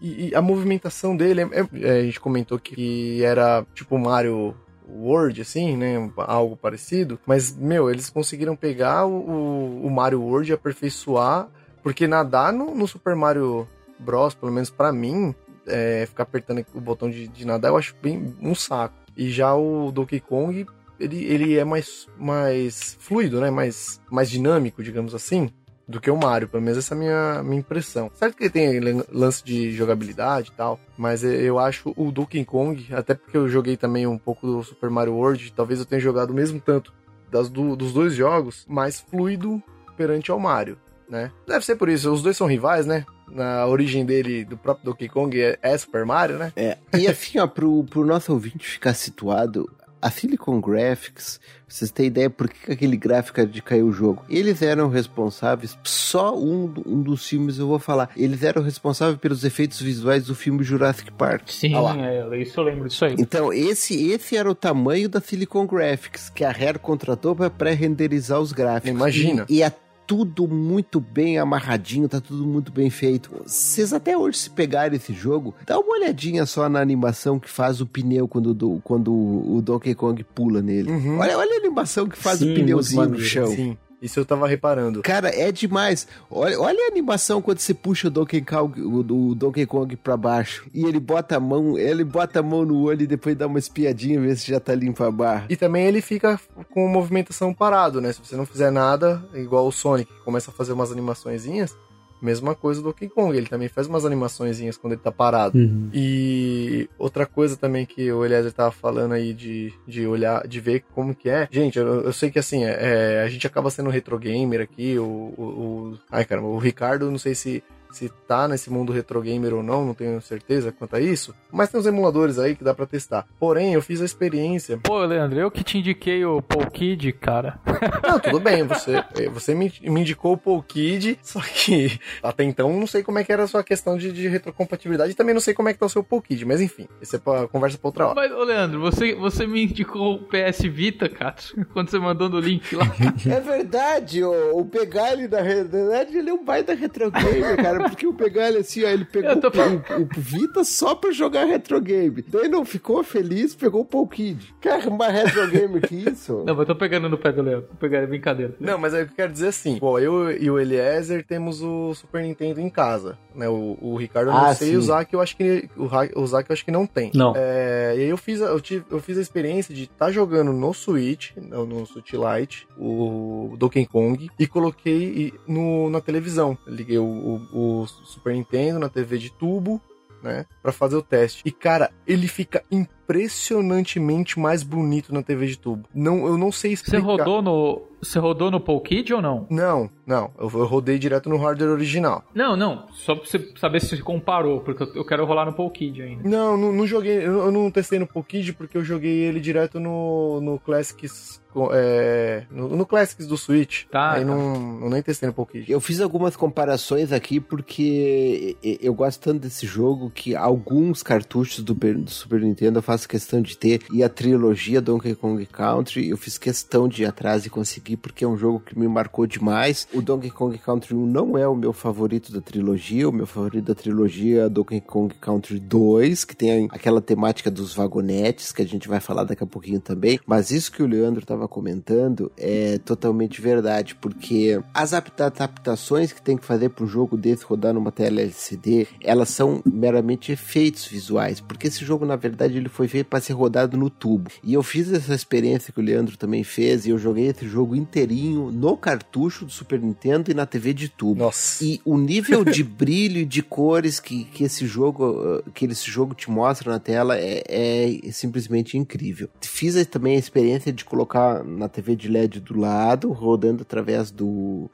E, e a movimentação dele, é- é- a gente comentou que era tipo Mario World, assim, né? Algo parecido. Mas, meu, eles conseguiram pegar o, o- Mario World e aperfeiçoar. Porque nadar no, no Super Mario Bros, pelo menos pra mim, é, ficar apertando o botão de, de nadar, eu acho bem um saco. E já o Donkey Kong, ele, ele é mais, mais fluido, né? Mais, mais dinâmico, digamos assim, do que o Mario. Pelo menos essa é a minha, minha impressão. Certo que ele tem lan- lance de jogabilidade e tal, mas eu- eu acho o Donkey Kong, até porque eu joguei também um pouco do Super Mario World, talvez eu tenha jogado o mesmo tanto das do- dos dois jogos, mais fluido perante ao Mario. Né? Deve ser por isso, os dois são rivais, né? Na origem dele, do próprio Donkey Kong, é, é Super Mario, né? É, e assim, ó, pro, pro nosso ouvinte ficar situado, a Silicon Graphics, pra vocês terem ideia por que que aquele gráfico de caiu o jogo. Eles eram responsáveis, só um, um dos filmes eu vou falar, eles eram responsáveis pelos efeitos visuais do filme Jurassic Park. Sim, é, isso eu lembro disso aí. Então, esse, esse era o tamanho da Silicon Graphics, que a Rare contratou para pré-renderizar os gráficos. Imagina. E, e é tudo muito bem amarradinho, tá tudo muito bem feito. Vocês até hoje, se pegarem esse jogo, dá uma olhadinha só na animação que faz o pneu quando, do- quando o Donkey Kong pula nele. Uhum. Olha, olha a animação que faz Sim, o pneuzinho no chão. Sim, isso eu tava reparando. Cara, é demais. Olha, olha a animação quando você puxa o Donkey Kong, o, o Donkey Kong pra baixo. E ele bota a mão, ele bota a mão no olho e depois dá uma espiadinha, ver se já tá limpa a barra. E também ele fica com movimentação parado, né? Se você não fizer nada, igual o Sonic, que começa a fazer umas animaçõezinhas, mesma coisa do Donkey Kong, ele também faz umas animaçõezinhas quando ele tá parado. Uhum. E outra coisa também que o Eliezer tava falando aí de, de olhar, de ver como que é. Gente, eu, eu sei que assim, é, a gente acaba sendo retro gamer aqui, o, o, o- Ai, caramba, o Ricardo, não sei se se tá nesse mundo retro gamer ou não, não tenho certeza quanto a isso. Mas tem uns emuladores aí que dá pra testar. Porém, eu fiz a experiência. Pô, Leandro, eu que te indiquei o Paul Kid, cara. Não, tudo bem, você, você me, me indicou o Paul Kid, só que até então não sei como é que era a sua questão de, de retrocompatibilidade e também não sei como é que tá o seu Paul Kid, mas enfim, isso é pra conversa pra outra hora. Mas, ô Leandro, você, você me indicou o PS Vita, cara, quando você mandou no link lá. É verdade, o, o Pegali, na verdade, ele é um baita retro gamer, cara, porque o Pegali, assim, ó, ele pegou Eu tô o, o Vita só pra jogar retro game. Daí não ficou feliz, pegou o Paul Kid. Cara, mais retro gamer que isso? Não, mas eu tô pegando no pé do. Tô pegando, é brincadeira. Não, mas é o que eu quero dizer assim. Pô, eu e o Eliezer temos o Super Nintendo em casa, né? O, o Ricardo eu não Ah, sei sim. usar, que eu acho que o, que eu acho que não tem. Não. É, e aí eu fiz, a, eu, tive, eu fiz a experiência de estar jogando no Switch, no, no Switch Lite, o Donkey Kong, e coloquei no, na televisão. Eu Liguei o, o- Super Nintendo na TV de tubo, né, Pra fazer o teste. E cara, ele fica impressionantemente mais bonito na TV de tubo. Não, eu não sei Você explicar. rodou no. Você rodou no Paul Kid ou não? Não, não. Eu, eu rodei direto no hardware original. Não, não. Só pra você saber se comparou, porque eu- eu quero rolar no Paul Kid ainda. Não, não, não joguei. Eu, eu não testei no Pokid porque eu joguei ele direto no, no Classics. É, no, no Classics do Switch. Tá, Aí tá. não, eu nem testei no Pokid. Eu fiz algumas comparações aqui porque eu gosto tanto desse jogo que alguns cartuchos do, do Super Nintendo eu faço questão de ter e a trilogia Donkey Kong Country eu fiz questão de ir atrás e conseguir porque é um jogo que me marcou demais. O Donkey Kong Country 1 não é o meu favorito da trilogia, o meu favorito da trilogia é Donkey Kong Country 2, que tem aquela temática dos vagonetes que a gente vai falar daqui a pouquinho também, mas isso que o Leandro estava comentando é totalmente verdade, porque as apta- adaptações que tem que fazer para um jogo desse rodar numa tela LCD, elas são meramente efeitos visuais, porque esse jogo na verdade ele foi feito para ser rodado no tubo. E eu fiz essa experiência que o Leandro também fez e eu joguei esse jogo inteirinho no cartucho do Super Nintendo e na TV de tubo. Nossa. E o nível de brilho e de cores que, que esse jogo uh, que esse jogo te mostra na tela é, é simplesmente incrível. Fiz também a experiência de colocar na TV de LED do lado, rodando através do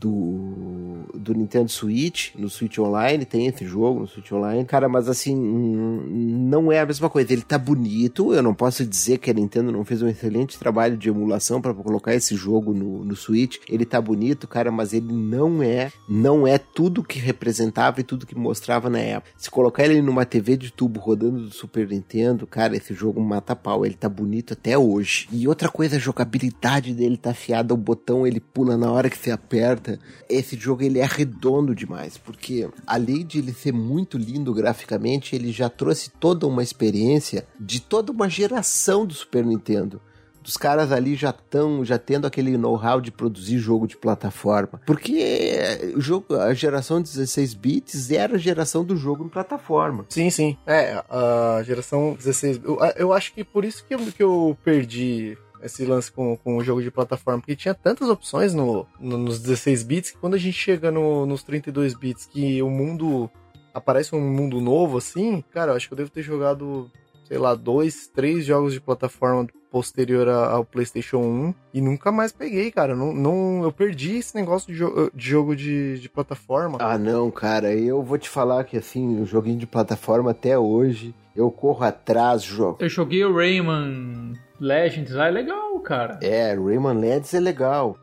do, do Nintendo Switch, no Switch Online, tem esse jogo no Switch Online. Cara, mas assim, não é a mesma coisa. Ele tá bonito, eu não posso dizer que a Nintendo não fez um excelente trabalho de emulação para colocar esse jogo no, no Switch. Ele tá bonito, cara, mas ele não é, não é tudo que representava e tudo que mostrava na época. Se colocar ele numa TV de tubo rodando do Super Nintendo, cara, esse jogo mata pau. Ele tá bonito até hoje. E outra coisa, a jogabilidade dele tá afiada, o botão ele pula na hora que você aperta. Esse jogo ele é redondo demais, porque além de ele ser muito lindo graficamente, ele já trouxe toda uma experiência de toda uma geração do Super Nintendo. Dos caras ali já estão já tendo aquele know-how de produzir jogo de plataforma. Porque jogo, a geração 16 bits era a geração do jogo em plataforma. Sim, sim. É, a geração 16. Eu, eu acho que por isso que eu, que eu perdi esse lance com, com o jogo de plataforma, porque tinha tantas opções no, no- nos 16 bits que quando a gente chega no- nos 32 bits que o mundo aparece um mundo novo assim, cara, eu acho que eu devo ter jogado, sei lá, dois, três jogos de plataforma posterior a- ao PlayStation 1 e nunca mais peguei, cara. Não, não, eu perdi esse negócio de, jo- de jogo de, de plataforma. Ah, não, cara, eu vou te falar que assim, o joguinho de plataforma até hoje, eu corro atrás, jogo. Eu joguei o Rayman Legends lá, é legal, cara. É, Rayman Legends é legal.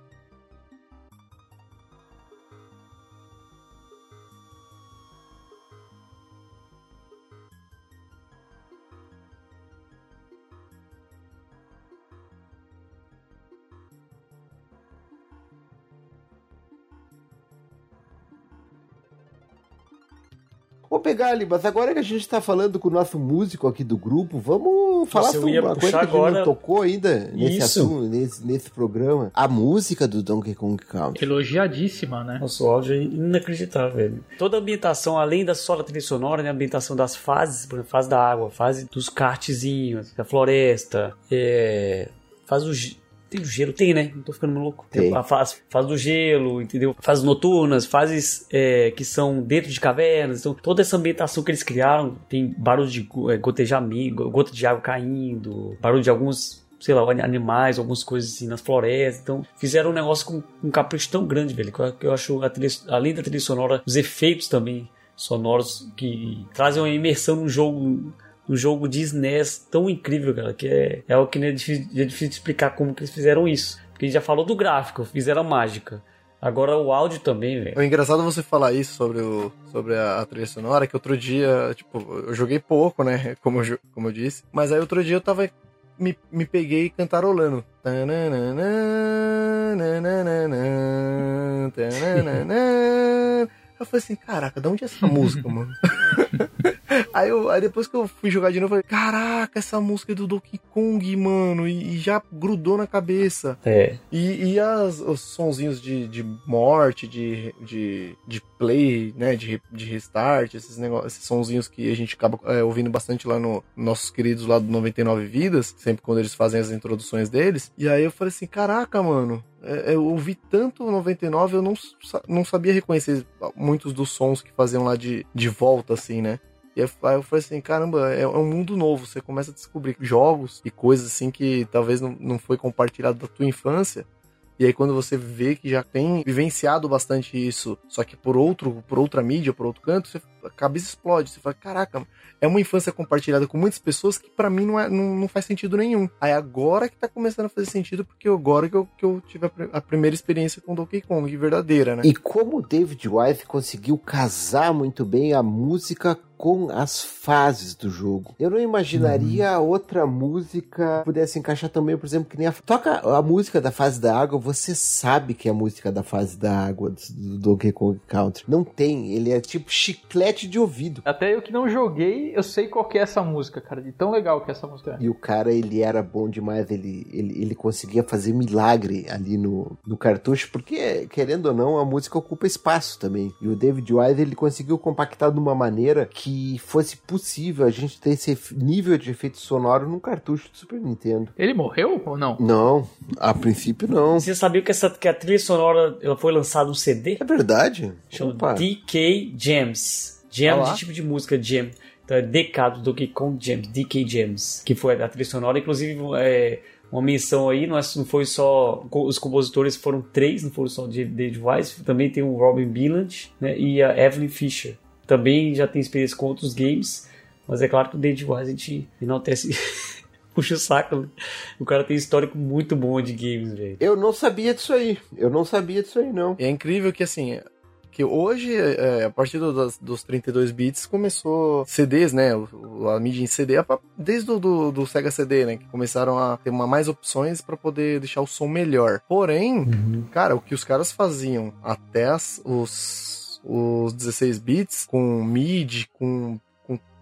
Vou pegar ali, mas agora que a gente tá falando com o nosso músico aqui do grupo, vamos falar eu sobre uma coisa que puxar a gente não agora- tocou ainda nesse Isso. assunto, nesse, nesse programa. A música do Donkey Kong Country. Elogiadíssima, né? Nossa, o áudio é inacreditável, velho. Toda a ambientação, além da só da trilha sonora, né? A ambientação das fases, por exemplo, fase da água, fase dos kartzinhos, da floresta, é... faz o... Tem o gelo? Tem, né? Não tô ficando louco. Tem. A fase, fase do gelo, entendeu? Fases noturnas, fases é, que são dentro de cavernas. Então, toda essa ambientação que eles criaram, tem barulho de é, gotejamento, gota de água caindo, barulho de alguns sei lá, animais, algumas coisas assim nas florestas. Então, fizeram um negócio com um capricho tão grande, velho, que eu, que eu acho, a trilha, além da trilha sonora, os efeitos também sonoros que trazem uma imersão no jogo um jogo de SNES tão incrível, cara, que é, é algo que é difícil, é difícil de explicar como que eles fizeram isso. Porque a gente já falou do gráfico, fizeram a mágica. Agora o áudio também, velho. É engraçado você falar isso sobre, o, sobre a, a trilha sonora, que outro dia, tipo, eu joguei pouco, né? Como eu, como eu disse. Mas aí outro dia eu tava. Me, me peguei cantarolando. Eu falei assim, caraca, de onde é essa música, mano? Aí, eu, aí depois que eu fui jogar de novo, eu falei, caraca, essa música é do Donkey Kong, mano, e, e já grudou na cabeça. É. E, e as, os sonzinhos de, de morte, de, de, de play, né, de, de restart, esses, negócios, esses sonzinhos que a gente acaba é, ouvindo bastante lá no nossos queridos lá do 99 Vidas, sempre quando eles fazem as introduções deles. E aí eu falei assim, caraca, mano, é, eu ouvi tanto o 99, eu não, não sabia reconhecer muitos dos sons que faziam lá de, de volta, assim, né? E aí eu falei assim, caramba, é, é um mundo novo. Você começa a descobrir jogos e coisas assim que talvez não, foi compartilhado da tua infância. E aí quando você vê que já tem vivenciado bastante isso, só que por outro, por outra mídia, por outro canto, você, a cabeça explode. Você fala, caraca, é uma infância compartilhada com muitas pessoas que pra mim não, é, não, não faz sentido nenhum. Aí agora que tá começando a fazer sentido, porque agora que eu, que eu tive a, a primeira experiência com Donkey Kong verdadeira, né? E como o David Wise conseguiu casar muito bem a música com as fases do jogo. Eu não imaginaria outra música pudesse encaixar também, por exemplo, que nem a. Toca a música da fase da água, você sabe que é a música da fase da água do, do Donkey Kong Country. Não tem, ele é tipo chiclete de ouvido. Até eu que não joguei, eu sei qual que é essa música, cara. De tão legal que essa música é. E o cara, ele era bom demais, ele, ele, ele conseguia fazer milagre ali no, no cartucho, porque, querendo ou não, a música ocupa espaço também. E o David Wise, ele conseguiu compactar de uma maneira que fosse possível a gente ter esse nível de efeito sonoro num cartucho do Super Nintendo. Ele morreu ou não? Não, a princípio não. Você sabia que, essa, que a trilha sonora ela foi lançada um CD? É verdade? Chama Opa. DK Jams. Jam Olá. de tipo de música Jam. Então é DK do Donkey Kong Jams, DK Jams, que foi a trilha sonora. Inclusive, é, uma menção aí, não, é- não foi só. Os compositores foram três, não foram só o David Wise, também tem o Robin Billand né, e a Evelyn Fisher. Também já tem experiência com outros games, mas é claro que o David Wise a gente enaltece. Puxa o saco, né? O cara tem histórico muito bom de games, velho. Eu não sabia disso aí. Eu não sabia disso aí, não. É incrível que assim, que hoje, é, a partir do- das- dos 32 bits, começou CDs, né? o- A mídia em CD, a- desde o do, do Sega CD, né? Que começaram a ter uma, mais opções para poder deixar o som melhor. Porém, cara, o que os caras faziam até as- os, os 16 bits, com MIDI, com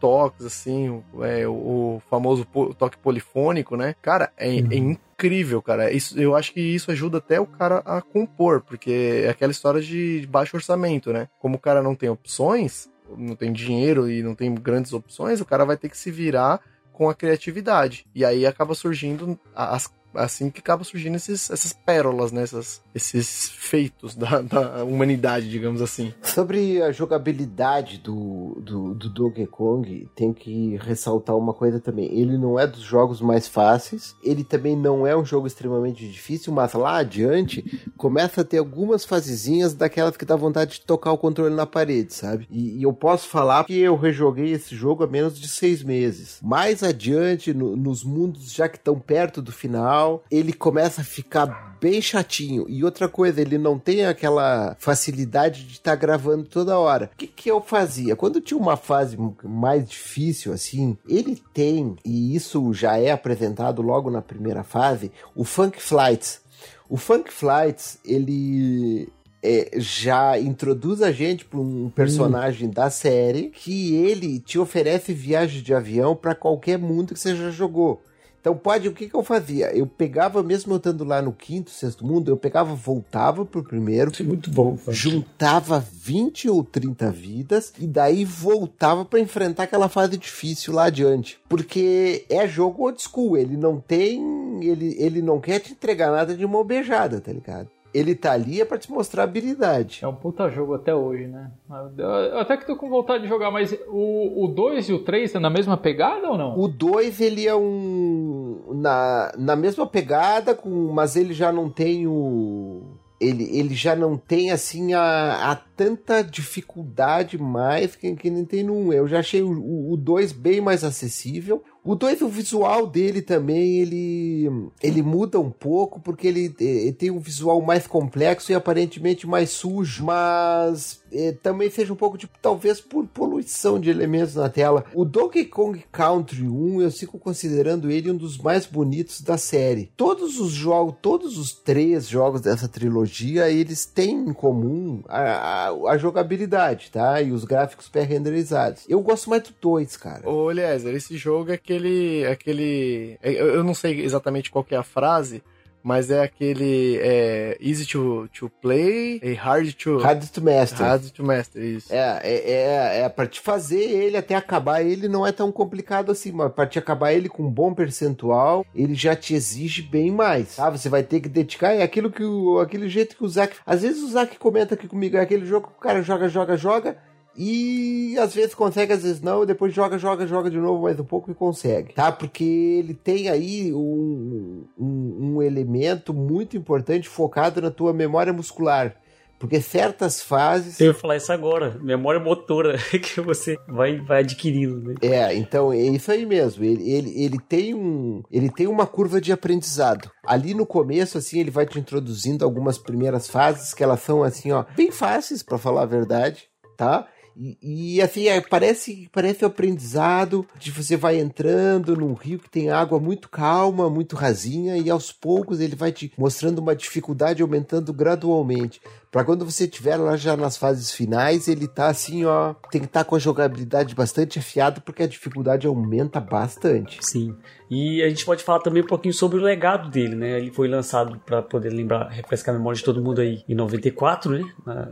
toques, assim, o, é, o, famoso toque polifônico, né? Cara, é, é incrível, cara. Isso, eu acho que isso ajuda até o cara a compor, porque é aquela história de baixo orçamento, né? Como o cara não tem opções, não tem dinheiro e não tem grandes opções, o cara vai ter que se virar com a criatividade. E aí acaba surgindo as assim que acaba surgindo esses, essas pérolas, né? Essas- esses feitos da, da humanidade, digamos assim. Sobre a jogabilidade do, do, do Donkey Kong, tem que ressaltar uma coisa também. Ele não é dos jogos mais fáceis, ele também não é um jogo extremamente difícil, mas lá adiante começa a ter algumas fasezinhas daquelas que dá vontade de tocar o controle na parede, sabe? E, e eu posso falar que eu rejoguei esse jogo há menos de seis meses. Mais adiante, no- nos mundos já que estão perto do final, ele começa a ficar bem chatinho. E outra coisa, ele não tem aquela facilidade de estar gravando toda hora. O que, que eu fazia? Quando tinha uma fase mais difícil, assim, ele tem, e isso já é apresentado logo na primeira fase, o Funk Flights. O Funk Flights, ele é, já introduz a gente para um personagem da série que ele te oferece viagem de avião para qualquer mundo que você já jogou. Então pode, o que, que eu fazia? Eu pegava, mesmo eu estando lá no quinto, sexto mundo, eu pegava, voltava pro primeiro, Isso é muito bom, juntava 20 ou 30 vidas e daí voltava pra enfrentar aquela fase difícil lá adiante. Porque é jogo old school, ele não tem. Ele, ele não quer te entregar nada de mão beijada, tá ligado? Ele tá ali é pra te mostrar habilidade. É um puta jogo até hoje, né? Eu- Até que tô com vontade de jogar, mas o, o 2 e o 3 é na mesma pegada ou não? O 2, ele é um. um, na, na mesma pegada, com, mas ele já não tem o. Ele, ele já não tem assim a, a tanta dificuldade mais que, que nem tem no 1. Eu já achei o 2 bem mais acessível. O 2, o visual dele também, ele, ele muda um pouco, porque ele, ele tem um visual mais complexo e aparentemente mais sujo, mas é, também seja um pouco, tipo, talvez por poluição de elementos na tela. O Donkey Kong Country 1, eu sigo considerando ele um dos mais bonitos da série. Todos os jogos, todos os três jogos dessa trilogia, eles têm em comum a, a, a jogabilidade, tá? E os gráficos pré-renderizados. Eu gosto mais do 2, cara. Ô, Eliezer, esse jogo é aquele. aquele eu, eu não sei exatamente qual que é a frase, mas é aquele é, easy to, to play e hard to Hard to Master. hard to master isso. É, é, é, é pra te fazer ele até acabar ele não é tão complicado assim, mas pra te acabar ele com um bom percentual, ele já te exige bem mais, tá? Você vai ter que dedicar, é aquilo que o, aquele jeito que o Zac, às vezes o Zac comenta aqui comigo, é aquele jogo que o cara joga, joga, joga, e às vezes consegue, às vezes não, e depois joga, joga, joga de novo mais um pouco e consegue, tá? Porque ele tem aí um, um, um elemento muito importante focado na tua memória muscular. Porque certas fases. Eu ia falar isso agora. Memória motora que você vai, vai adquirindo, né? É, então é isso aí mesmo. Ele, ele, ele, tem um, ele tem uma curva de aprendizado. Ali no começo, assim, ele vai te introduzindo algumas primeiras fases que elas são, assim, ó, bem fáceis, para falar a verdade, tá? E, e, assim, é, parece, parece um aprendizado de você vai entrando num rio que tem água muito calma, muito rasinha, e aos poucos ele vai te mostrando uma dificuldade aumentando gradualmente. Para quando você estiver lá já nas fases finais, ele tá assim, ó. Tem que estar com a jogabilidade bastante afiado, porque a dificuldade aumenta bastante. Sim. E a gente pode falar também um pouquinho sobre o legado dele, né? Ele foi lançado para poder lembrar, refrescar a memória de todo mundo aí em 94, né?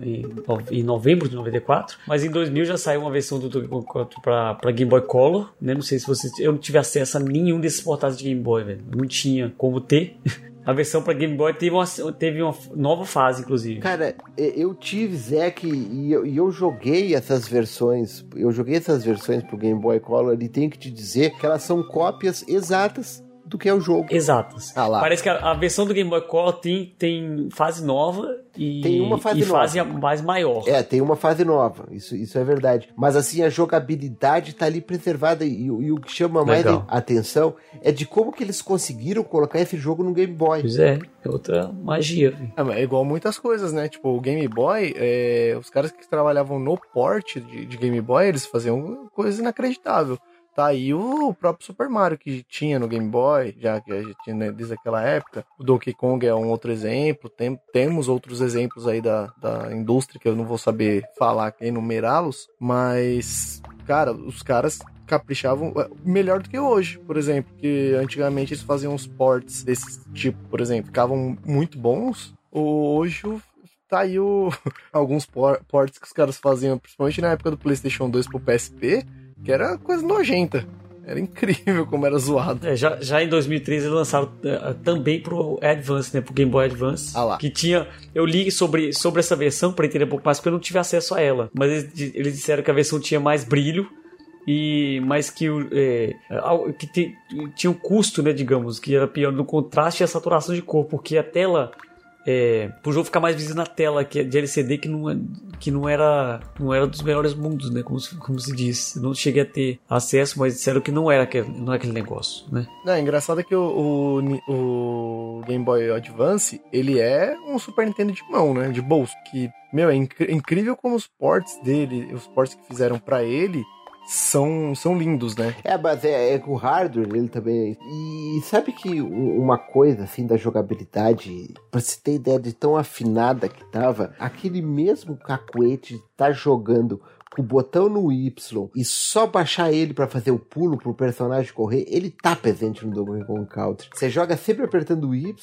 Em, em novembro de 94. Mas em 2000 já saiu uma versão do Donkey Kong Country pra Game Boy Color, né? Não sei se você. Eu não tive acesso a nenhum desses portais de Game Boy, velho. Não tinha como ter. A versão pra Game Boy teve uma, teve uma nova fase, inclusive. Cara, eu tive Zack e eu, e eu joguei essas versões. Eu joguei essas versões pro Game Boy Color e tenho que te dizer que elas são cópias exatas do que é o jogo. Exatas. Ah lá. Parece que a, a versão do Game Boy Color tem, tem fase nova e, Tem uma fase e nova. fase mais maior. É, tem uma fase nova, isso, isso é verdade. Mas assim, a jogabilidade tá ali preservada e, o- e o que chama mais Legal. atenção é de como que eles conseguiram colocar esse jogo no Game Boy. Pois é, é outra magia. É, é igual muitas coisas, né? Tipo, o Game Boy, é, os caras que trabalhavam no port de, de Game Boy, eles faziam coisa inacreditável. Tá aí o próprio Super Mario que tinha no Game Boy, já que a gente tinha né, desde aquela época. O Donkey Kong é um outro exemplo. Tem, temos outros exemplos aí da, da indústria que eu não vou saber falar enumerá-los. Mas, cara, os caras caprichavam melhor do que hoje, por exemplo. Que antigamente eles faziam uns ports desse tipo, por exemplo, ficavam muito bons. Hoje tá aí o, alguns por- ports que os caras faziam, principalmente na época do PlayStation 2 pro PSP, que era coisa nojenta. Era incrível como era zoado. É, já, já em 2013 eles lançaram é, também pro Advance, né? Pro Game Boy Advance. Ah lá. Que tinha. Eu li sobre, sobre essa versão pra entender um pouco mais, porque eu não tive acesso a ela. Mas eles, eles disseram que a versão tinha mais brilho. E mais que o é, que te- tinha um custo, né, digamos, que era pior no contraste e a saturação de cor, porque a tela é, pro jogo ficar mais visível na tela que é de LCD que não, é- que não era não era dos melhores mundos, né? Como, se- como se diz. Não cheguei a ter acesso, mas disseram que não era aquele, não é aquele negócio, né? Não, é engraçado que o, o, o Game Boy Advance, ele é um Super Nintendo de mão, né? De bolso. Que, meu, é inc- incrível como os ports dele, os ports que fizeram pra ele, são, são lindos, né? É, mas é, é que o hardware ele também. E sabe que uma coisa assim da jogabilidade, pra você ter ideia de tão afinada que tava, aquele mesmo cacuete tá jogando com o botão no Y e só baixar ele pra fazer o pulo pro personagem correr, ele tá presente no Donkey Kong Country. Você joga sempre apertando o Y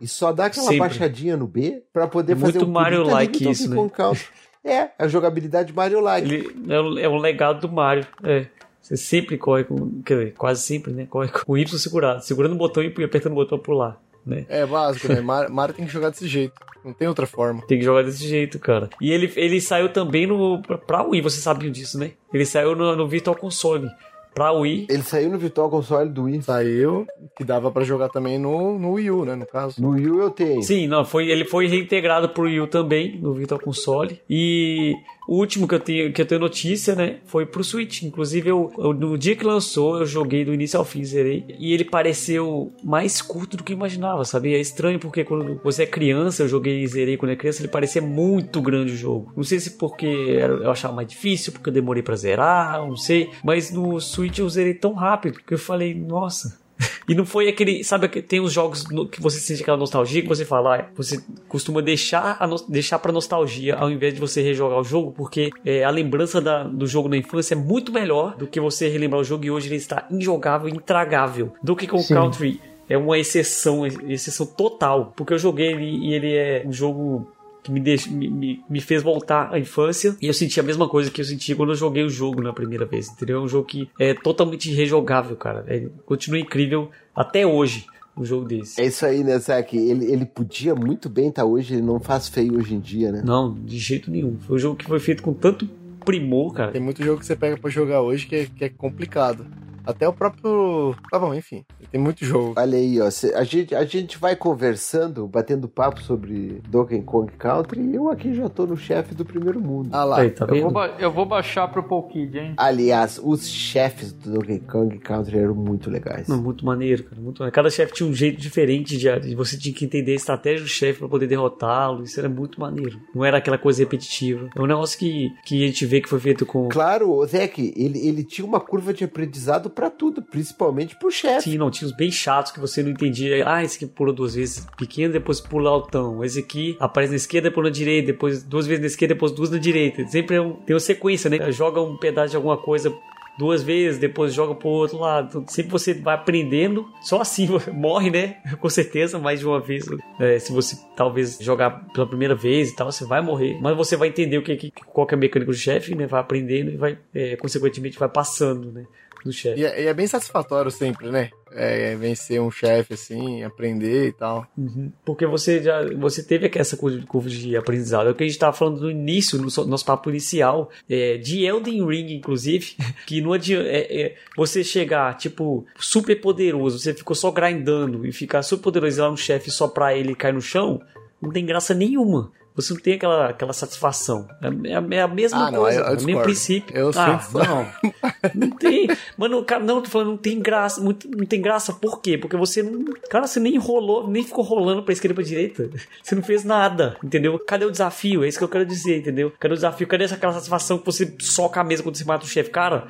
e só dá aquela Sempre. baixadinha no B pra poder É fazer muito o pulo. Tá no Mario-like Donkey isso, né? Country. É, a jogabilidade Mario-like. Ele é o, é o legado do Mario. É. Você sempre corre com. Quer dizer, quase sempre, né? Corre com o Y segurado. Segurando o botão e apertando o botão pra pular. Né? É básico, né? Mar- Mario tem que jogar desse jeito. Não tem outra forma. Tem que jogar desse jeito, cara. E ele, ele saiu também no, pra, pra Wii, vocês sabiam disso, né? Ele saiu no, no Virtual Console. Pra Wii. Ele saiu no Virtual Console do Wii. Saiu, que dava pra jogar também no, no Wii U, né, no caso. No Wii U eu tenho. Sim, não, foi, ele foi reintegrado pro Wii U também, no Virtual Console. E o último que eu tenho, que eu tenho notícia, né, foi pro Switch. Inclusive, eu, eu- no dia que lançou, eu joguei do início ao fim, zerei. E ele pareceu mais curto do que eu imaginava, sabe? É estranho porque quando você é criança, eu joguei e zerei quando é criança, ele parecia muito grande o jogo. Não sei se porque eu achava mais difícil, porque eu demorei pra zerar, não sei. Mas no Switch eu zerei tão rápido que eu falei, nossa, e não foi aquele. Sabe que tem uns jogos no- que você sente aquela nostalgia que você fala, ah, você costuma deixar, a, nos- deixar pra nostalgia ao invés de você rejogar o jogo, porque é, a lembrança da- do jogo na infância é muito melhor do que você relembrar o jogo e hoje ele está injogável, intragável. Do que com o Country é uma exceção, exceção total, porque eu joguei ele e ele é um jogo que me, me, me, me fez voltar à infância e eu senti a mesma coisa que eu senti quando eu joguei o jogo na primeira vez, entendeu? É um jogo que é totalmente rejogável, cara. É, continua incrível até hoje um jogo desse. É isso aí, né, Zack? Ele, ele podia muito bem estar hoje, ele não faz feio hoje em dia, né? Não, de jeito nenhum. Foi um jogo que foi feito com tanto primor, cara. Tem muito jogo que você pega pra jogar hoje que é, que é complicado. Até o próprio. Tá bom, enfim. Tem muito jogo. Olha aí, ó. cê- A gente, a gente vai conversando, batendo papo sobre Donkey Kong Country e eu aqui já tô no chefe do primeiro mundo. Ah lá. Aí, tá Eu vou, eu vou baixar pro Paul Kid, hein? Aliás, os chefes do Donkey Kong Country eram muito legais. Não, muito maneiro, cara. Muito maneiro. Cada chefe tinha um jeito diferente de, de você tinha que entender a estratégia do chefe pra poder derrotá-lo. Isso era muito maneiro. Não era aquela coisa repetitiva. É um negócio que, que a gente vê que foi feito com. Claro, o Zack, ele, ele tinha uma curva de aprendizado pra tudo, principalmente pro chefe. Sim, não, tinha os bem chatos que você não entendia. Ah, esse aqui pula duas vezes pequeno, depois pula altão. Esse aqui aparece na esquerda, depois na direita, depois duas vezes na esquerda, depois duas na direita. Sempre é um- tem uma sequência, né? Joga um pedaço de alguma coisa duas vezes, depois joga pro outro lado. Sempre você vai aprendendo. Só assim morre, né? Com certeza, mais de uma vez. É, se você talvez jogar pela primeira vez e tal, você vai morrer. Mas você vai entender o que, que qual que é a mecânica do chefe, né? Vai aprendendo e vai, é, consequentemente, vai passando, né? Do chefe. E é, e é bem satisfatório sempre, né? É, vencer um chefe assim, aprender e tal. Uhum. Porque você já você teve essa curva de- aprendizado. É o que a gente estava falando no início, no so- nosso papo inicial, é, de Elden Ring, inclusive, que não adianta é, é, você chegar, tipo, super poderoso, você ficou só grindando e ficar super poderoso e ir lá no chefe só pra ele cair no chão, não tem graça nenhuma. Você não tem aquela, aquela satisfação. É, a- é a mesma Ah, não, coisa, eu- eu é o mesmo princípio. Eu ah, sou não. Não tem. Mano, cara, não, tô falando, não tem graça. Muito, não tem graça, por quê? Porque você não. Cara, você nem rolou, nem ficou rolando pra esquerda e pra direita. Você não fez nada, entendeu? Cadê o desafio? É isso que eu quero dizer, entendeu? Cadê o desafio? Cadê essa aquela satisfação que você soca a mesa quando você mata o chefe? Cara,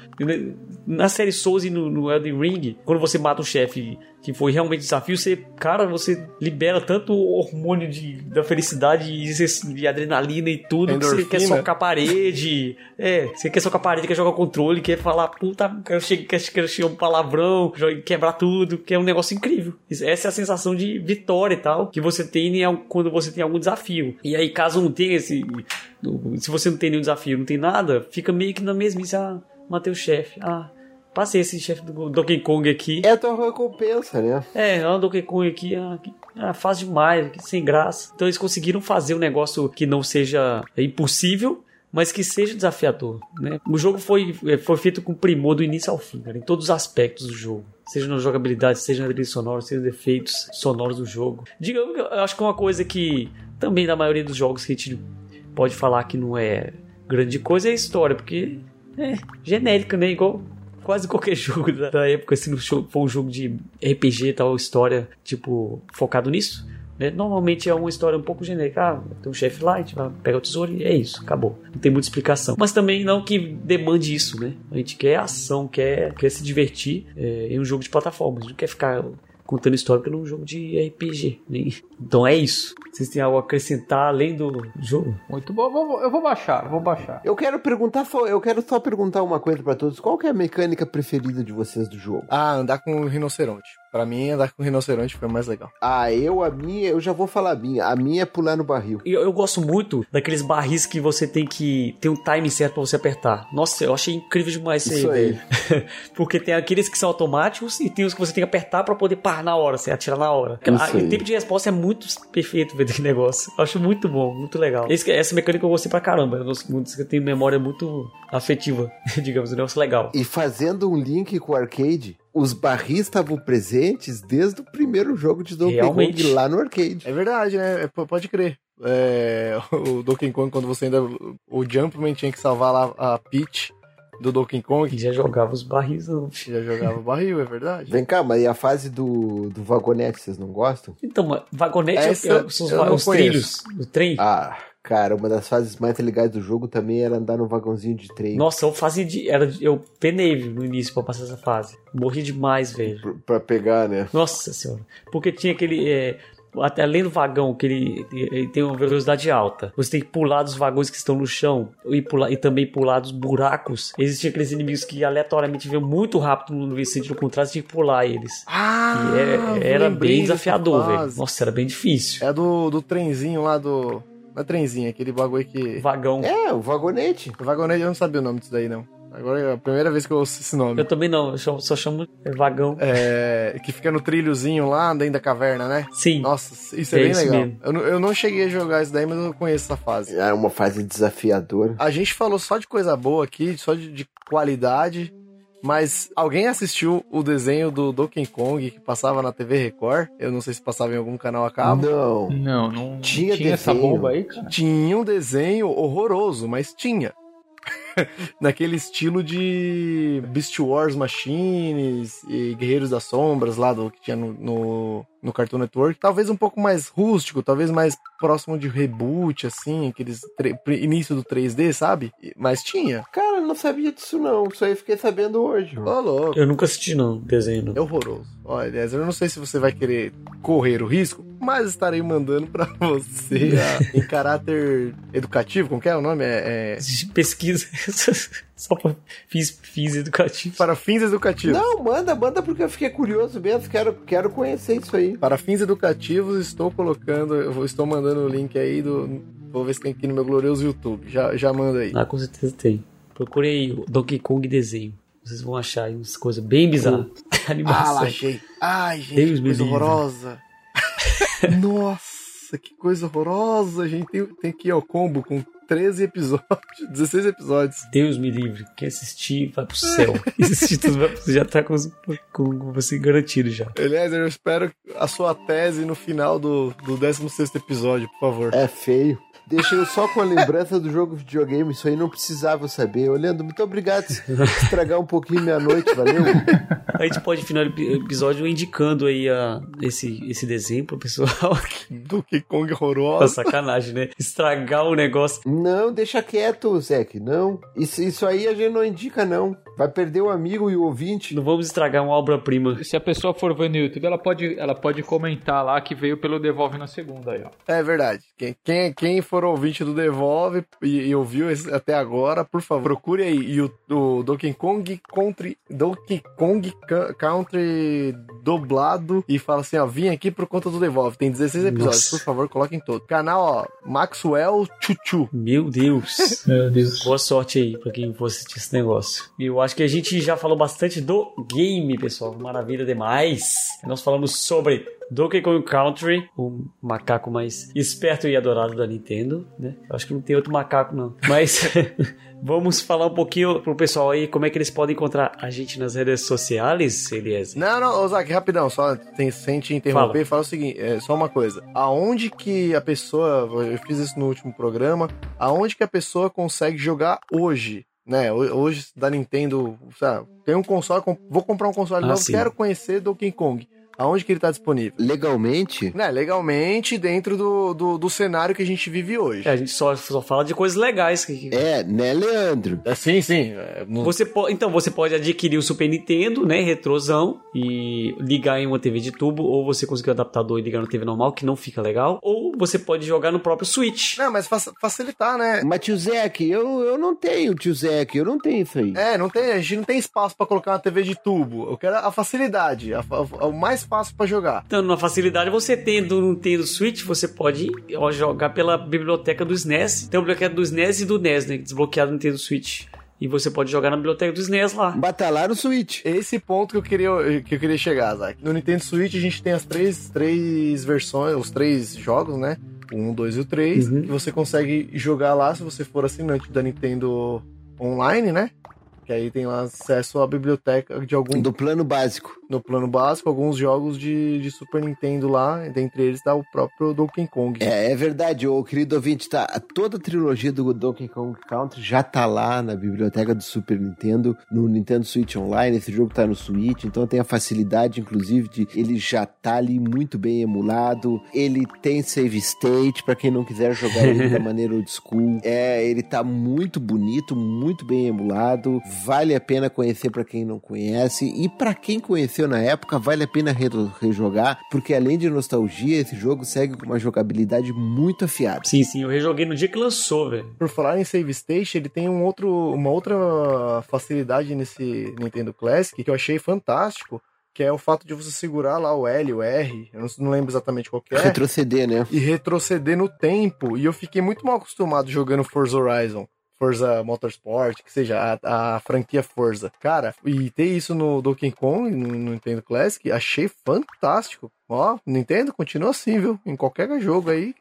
na série Souls e no, no Elden Ring, quando você mata um chefe que foi realmente desafio, você, cara, você libera tanto hormônio de, da felicidade e de adrenalina e tudo, que você quer socar a parede. É, você quer socar a parede, quer jogar controle, quer falar, puta, quero chegar, quer, quero chegar um palavrão, quebrar tudo, que é um negócio incrível. Essa é a sensação de vitória e tal, que você tem quando você tem algum desafio. E aí, caso não tenha esse. Se você não tem nenhum desafio, não tem nada, fica meio que na mesmice, ah, matei o chefe. Ah, passei esse chefe do Donkey Kong aqui. É a tua recompensa, né? É, ah, Donkey Kong aqui, ah, que- ah, faz demais, que sem graça. Então eles conseguiram fazer um negócio que não seja é, impossível, mas que seja desafiador, né? O jogo foi, é, foi feito com primor do início ao fim, cara, em todos os aspectos do jogo. Seja na jogabilidade, seja na trilha sonora, seja nos efeitos sonoros do jogo. Digamos que eu acho que é uma coisa que também da maioria dos jogos que a gente pode falar que não é grande coisa é a história, porque é genérica, né? Igual quase qualquer jogo da, da época, se cho- for um jogo de RPG tal, história, tipo, focado nisso. Né? Normalmente é uma história um pouco genérica. Ah, tem um chefe lá, a gente vai pegar o tesouro e é isso, acabou. Não tem muita explicação. Mas também não que demande isso, né? A gente quer ação, quer, quer se divertir é, em um jogo de plataforma. A gente não quer ficar contando história porque é um jogo de RPG. né? Então é isso. Vocês têm algo a acrescentar além do jogo? Muito bom, eu vou, eu vou baixar, eu vou baixar. Eu quero perguntar, eu quero só perguntar uma coisa pra todos. Qual que é a mecânica preferida de vocês do jogo? Ah, andar com o rinoceronte. Pra mim, andar com rinoceronte foi mais legal. Ah, eu, a minha, eu já vou falar a minha. A minha é pular no barril. E Eu, eu gosto muito daqueles barris que você tem que ter um time certo pra você apertar. Nossa, eu achei incrível demais isso, Isso aí. Porque tem aqueles que são automáticos e tem os que você tem que apertar pra poder parar na hora, você atira na hora. Isso Ah, aí. o tempo de resposta é muito perfeito, velho, daquele negócio. Eu acho muito bom, muito legal. Esse- essa mecânica eu gostei pra caramba. Eu gosto muito, eu tenho memória muito afetiva, digamos, um negócio legal. E fazendo um link com o arcade, os barris estavam presentes desde o primeiro jogo de Donkey Realmente. Kong lá no arcade. É verdade, né? É, p- pode crer. É, o Donkey Kong, quando você ainda. O Jumpman tinha que salvar lá a Peach do Donkey Kong. E já jogava os barris, não. Já jogava barril, é verdade. Vem cá, mas e a fase do, do vagonete, vocês não gostam? Então, mas vagonete é- Essa é- são os, os conheço. trilhos do trem. Ah, cara, uma das fases mais legais do jogo também era andar no vagãozinho de trem. Nossa, eu fazia de. Era, de- eu penei no início pra passar essa fase. Morri demais, velho. Pra, pra pegar, né? Nossa senhora. Porque tinha aquele. é, até além do vagão, que ele, ele tem uma velocidade alta. Você tem que pular dos vagões que estão no chão e, pular, e também pular dos buracos. Existiam aqueles inimigos que aleatoriamente vinham muito rápido no sentido contrário, você tinha que pular eles. Ah! E é- era bem desafiador, velho. Nossa, era bem difícil. É do, do trenzinho lá do. Não é trenzinho, aquele bagulho que. Vagão. É, o vagonete. Vagonete, eu não sabia o nome disso daí, não. Agora é a primeira vez que eu ouço esse nome. Eu também não, eu só, só chamo é, vagão. É, que fica no trilhozinho lá dentro da caverna, né? Sim. Nossa, isso é, É bem isso legal. mesmo. Eu, não- eu não cheguei a jogar isso daí, mas eu conheço essa fase. É uma fase desafiadora. A gente falou só de coisa boa aqui, só de, de qualidade, mas alguém assistiu o desenho do Donkey Kong que passava na TV Record? Eu não sei se passava em algum canal a cabo. Não. Não, não Tinha tinha, essa desenho. bomba aí, cara. Tinha um desenho horroroso, mas tinha. Naquele estilo de Beast Wars Machines e Guerreiros das Sombras lá do que tinha no, no, no Cartoon Network. Talvez um pouco mais rústico, talvez mais próximo de reboot, assim, aqueles início do 3D, sabe? Mas tinha. Cara, eu não sabia disso não. Isso aí eu fiquei sabendo hoje. Ô, louco. Eu nunca assisti, não, desenho. É horroroso. Olha, eu não sei se você vai querer correr o risco, mas estarei mandando pra você em caráter educativo. Como que é o nome? É, é Pesquisa. Só pra fins, fins educativos. para fins educativos. Não, manda, manda porque eu fiquei curioso mesmo. Quero, quero conhecer isso aí. Para fins educativos, estou colocando, eu vou- estou mandando o link aí do. Vou ver se tem aqui no meu glorioso YouTube. Já, já manda aí. Ah, com certeza tem. Procurei o Donkey Kong desenho. Vocês vão achar aí umas coisas bem bizarras. Ah, Animação. lá achei. Ai, gente, Deus que coisa livre. horrorosa. Nossa, que coisa horrorosa. gente tem, tem aqui, ó, combo com 13 episódios, 16 episódios. Deus me livre. Quem assistir, vai pro céu. assistir tudo vai pro- já tá com, com, com você garantido já. Eliezer, eu espero a sua tese no final do, do 16 episódio, por favor. É feio. Deixa eu só com a lembrança do jogo videogame. Isso aí não precisava saber. Olhando, muito obrigado por estragar um pouquinho minha noite, valeu? A gente pode finalizar o episódio indicando aí a, esse, esse desenho pro pessoal. Donkey Kong Tá horrorosa. sacanagem, né? Estragar o negócio. Não, deixa quieto, Zeke. Não. Isso, isso aí a gente não indica, não. Vai perder o amigo e o ouvinte. Não vamos estragar uma obra-prima. Se a pessoa for ver no YouTube, ela pode, ela pode comentar lá que veio pelo Devolve na segunda aí, ó. É verdade. Quem, quem, quem for ouvinte do Devolve e, e ouviu esse até agora, por favor, procure aí e o, o Donkey Kong Country, Donkey Kong Country dublado e fala assim, ó, vim aqui por conta do Devolve. Tem 16 episódios, Nossa. por favor, coloquem todo. Canal, ó, Maxwell Chuchu. Meu Deus. Meu Deus. Boa sorte aí pra quem for assistir esse negócio. E eu acho que a gente já falou bastante do game, pessoal. Maravilha demais. Nós falamos sobre Donkey Kong Country, o macaco mais esperto e adorado da Nintendo, né? Eu acho que não tem outro macaco, não. Mas vamos falar um pouquinho pro pessoal aí como é que eles podem encontrar a gente nas redes sociais, Eliezer. Não, não, Ozaki, rapidão, só tem, sem te interromper, fala. o seguinte, é, só uma coisa. Aonde que a pessoa, eu fiz isso no último programa, aonde que a pessoa consegue jogar hoje? Né, Ho- hoje da Nintendo, sabe, tem um console, vou comprar um console Ah, novo, sim. quero conhecer Donkey Kong. Aonde que ele tá disponível? Legalmente, Né, legalmente dentro do, do, do cenário que a gente vive hoje. É, a gente só, só fala de coisas legais. Que, é, né, Leandro? É, sim, sim. é, no- Você po- então, você pode adquirir o Super Nintendo, né, retrosão, e ligar em uma TV de tubo, ou você conseguir o adaptador e ligar na TV normal, que não fica legal, ou você pode jogar no próprio Switch. Não, mas fac- facilitar, né? Mas tio Zeke, eu, eu não tenho, tio Zeke, eu não tenho isso aí. É, não tem, a gente não tem espaço pra colocar uma TV de tubo. Eu quero a facilidade, a fa- o mais fácil pra jogar. Então, na facilidade, você tendo um Nintendo Switch, você pode ó, jogar pela biblioteca do SNES. Tem a biblioteca do SNES e do NES, né? Desbloqueado no Nintendo Switch. E você pode jogar na biblioteca do SNES lá. Batalhar no Switch. Esse ponto que eu queria, que eu queria chegar, Zack. No Nintendo Switch a gente tem as três, três versões, os três jogos, né? O 1, 2 e o 3. Uhum. Que você consegue jogar lá se você for assinante da Nintendo Online, né? Que aí tem lá acesso à biblioteca de algum Do plano básico. No plano básico, alguns jogos de, de Super Nintendo lá, dentre eles tá o próprio Donkey Kong. É, é verdade, ô querido ouvinte, tá, toda a trilogia do Donkey Kong Country já tá lá na biblioteca do Super Nintendo, no Nintendo Switch Online, esse jogo tá no Switch, então tem a facilidade, inclusive, de ele já tá ali muito bem emulado, ele tem save state, pra quem não quiser jogar ele da maneira old school, é, ele tá muito bonito, muito bem emulado, vale a pena conhecer pra quem não conhece, e pra quem conheceu na época, vale a pena re- rejogar, porque além de nostalgia, esse jogo segue com uma jogabilidade muito afiada. Sim, sim, eu rejoguei no dia que lançou, velho. Por falar em save station, ele tem um outro, uma outra facilidade nesse Nintendo Classic que eu achei fantástico, que é o fato de você segurar lá o L, o R, eu não, não lembro exatamente qual que é, Retroceder, né? e retroceder no tempo. E eu fiquei muito mal acostumado jogando Forza Horizon. Forza Motorsport, que seja a, a franquia Forza. Cara, e ter isso no Donkey Kong, no, Nintendo Classic, achei fantástico. Ó, Nintendo, continua assim, viu? Em qualquer jogo aí,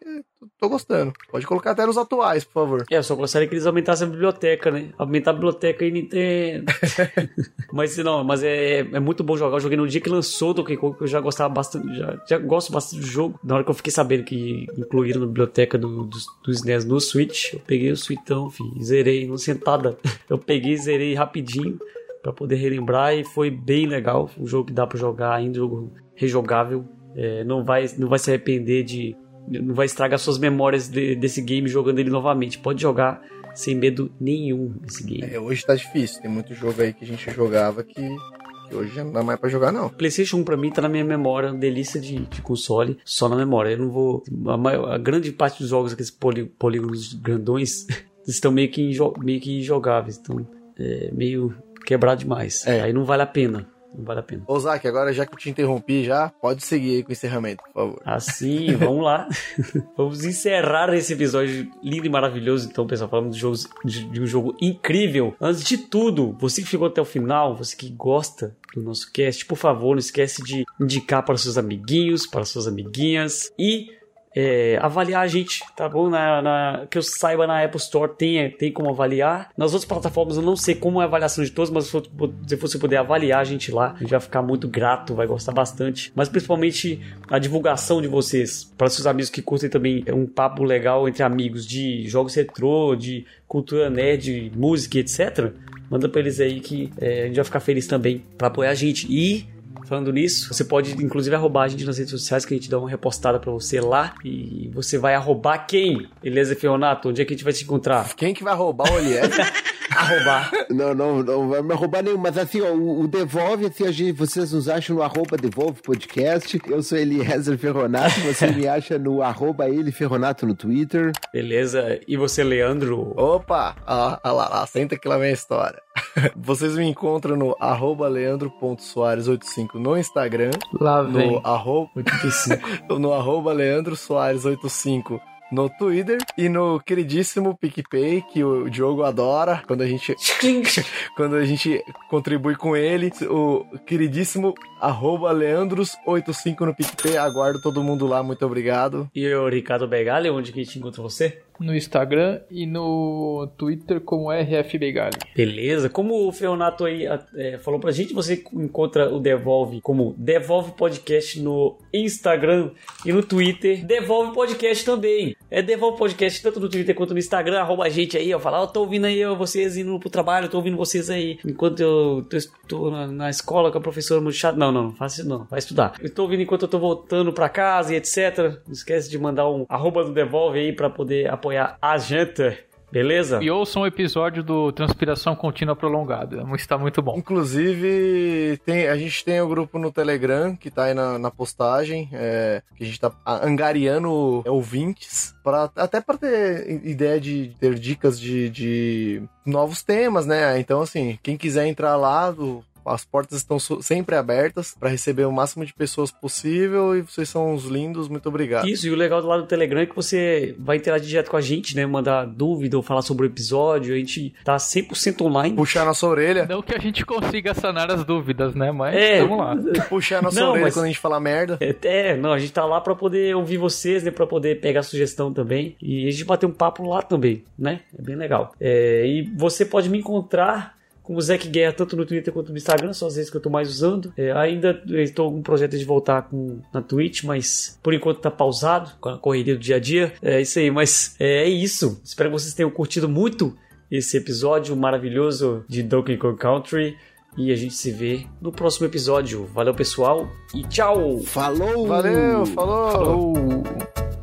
tô- gostando. Pode colocar até nos atuais, por favor. É, eu só gostaria que eles aumentassem a biblioteca, né? Aumentar a biblioteca aí, Nintendo. mas não, mas é, é muito bom jogar. Eu joguei no dia que lançou o Donkey Kong, que eu já gostava bastante, já, já gosto bastante do jogo. Na hora que eu fiquei sabendo que incluíram na biblioteca do, dos, dos NES no Switch, eu peguei o Switchão, filho, e zerei, não sentada. Eu peguei e zerei rapidinho pra poder relembrar e foi bem legal. Um jogo que dá pra jogar ainda, um jogo rejogável. É, não, vai, não vai se arrepender de. Não vai estragar suas memórias de- desse game jogando ele novamente. Pode jogar sem medo nenhum esse game. É, hoje tá difícil. Tem muito jogo aí que a gente jogava que, que hoje já não dá mais pra jogar, não. PlayStation 1 pra mim tá na minha memória, delícia de, de console, só na memória. Eu não vou. A, maior- a grande parte dos jogos, aqueles polígonos grandões, estão meio que, meio que injogáveis. Então, é meio quebrado demais. É. Aí não vale a pena. Não vale a pena. Ô, Zac, agora já que eu te interrompi já, pode seguir aí com o encerramento, por favor. Assim, vamos lá. vamos encerrar esse episódio lindo e maravilhoso. Então, pessoal, falando de, jogos, de, de um jogo incrível. Antes de tudo, você que ficou até o final, você que gosta do nosso cast, por favor, não esquece de indicar para seus amiguinhos, para suas amiguinhas e é, avaliar a gente, tá bom? Na, na- que eu saiba, na Apple Store tem, tem como avaliar. Nas outras plataformas eu não sei como é a avaliação de todos, mas se você puder avaliar a gente lá, a gente vai ficar muito grato, vai gostar bastante. Mas principalmente a divulgação de vocês, para seus amigos que curtem também é um papo legal entre amigos de jogos retrô, de cultura nerd, música, etc. Manda pra eles aí que é, a gente vai ficar feliz também para apoiar a gente. E Falando nisso, você pode inclusive arrobar a gente nas redes sociais que a gente dá uma repostada pra você lá. E você vai arrobar quem? Beleza, Fionato? Onde é que a gente vai se encontrar? Quem que vai roubar o Olier? Arrobar. Não, não, não vai me roubar nenhum, mas assim, ó, o, o Devolve, assim, a gente, vocês nos acham no arroba Devolve Podcast. Eu sou Eliezer Ferronato, você me acha no arroba ele Ferronato no Twitter. Beleza? E você, Leandro? Opa! Ah, ah lá, lá, senta que lá vem a história. Vocês me encontram no arroba leandro.soares85 no Instagram, Lá vem. no arroba, 85. no arroba Leandro Soares 85 no Twitter e no queridíssimo PicPay, que o Diogo adora quando a gente, quando a gente contribui com ele. O queridíssimo arroba Leandros85 no PicPay. Aguardo todo mundo lá, muito obrigado. E o Ricardo Begali, onde que a gente encontra você? No Instagram e no Twitter como RFBegali. Beleza. Como o Feonato aí é, falou pra gente, você encontra o Devolve como Devolve Podcast no Instagram e no Twitter. Devolve Podcast também. É Devolve Podcast tanto no Twitter quanto no Instagram. Arroba a gente aí, ó. Fala, ó, tô ouvindo aí vocês indo pro trabalho, tô ouvindo vocês aí. Enquanto eu tô, tô na, na escola com a professora muito chata. Não, não, não faça isso não. Vai estudar. Eu tô ouvindo enquanto eu tô voltando pra casa e etc. Não esquece de mandar um arroba do Devolve aí pra poder a janta. Beleza? E ouça um episódio do Transpiração Contínua Prolongada. Está muito bom. Inclusive, tem, a gente tem o grupo no Telegram, que tá aí na, na postagem, é, que a gente tá angariando ouvintes, pra, até para ter ideia de ter dicas de, de novos temas, né? Então, assim, quem quiser entrar lá, do, as portas estão sempre abertas para receber o máximo de pessoas possível e vocês são uns lindos, muito obrigado. Isso, e o legal do lado do Telegram é que você vai interagir direto com a gente, né? Mandar dúvida ou falar sobre o episódio. A gente tá 100% online. Puxar nossa orelha. Não que a gente consiga sanar as dúvidas, né? Mas É. vamos lá. Puxar nossa Não, orelha mas- quando a gente fala merda. É, é, não, a gente tá lá pra poder ouvir vocês, né? Pra poder pegar sugestão também. E a gente bater um papo lá também, né? É bem legal. É, e você pode me encontrar com o Zac Guerra tanto no Twitter quanto no Instagram, são as vezes que eu tô mais usando. É, ainda estou com um projeto de voltar com, na Twitch, mas por enquanto tá pausado com a correria do dia a dia. É isso aí, mas é, é isso. Espero que vocês tenham curtido muito esse episódio maravilhoso de Donkey Kong Country. E a gente se vê no próximo episódio. Valeu, pessoal, e tchau! Falou! Valeu, falou. Falou.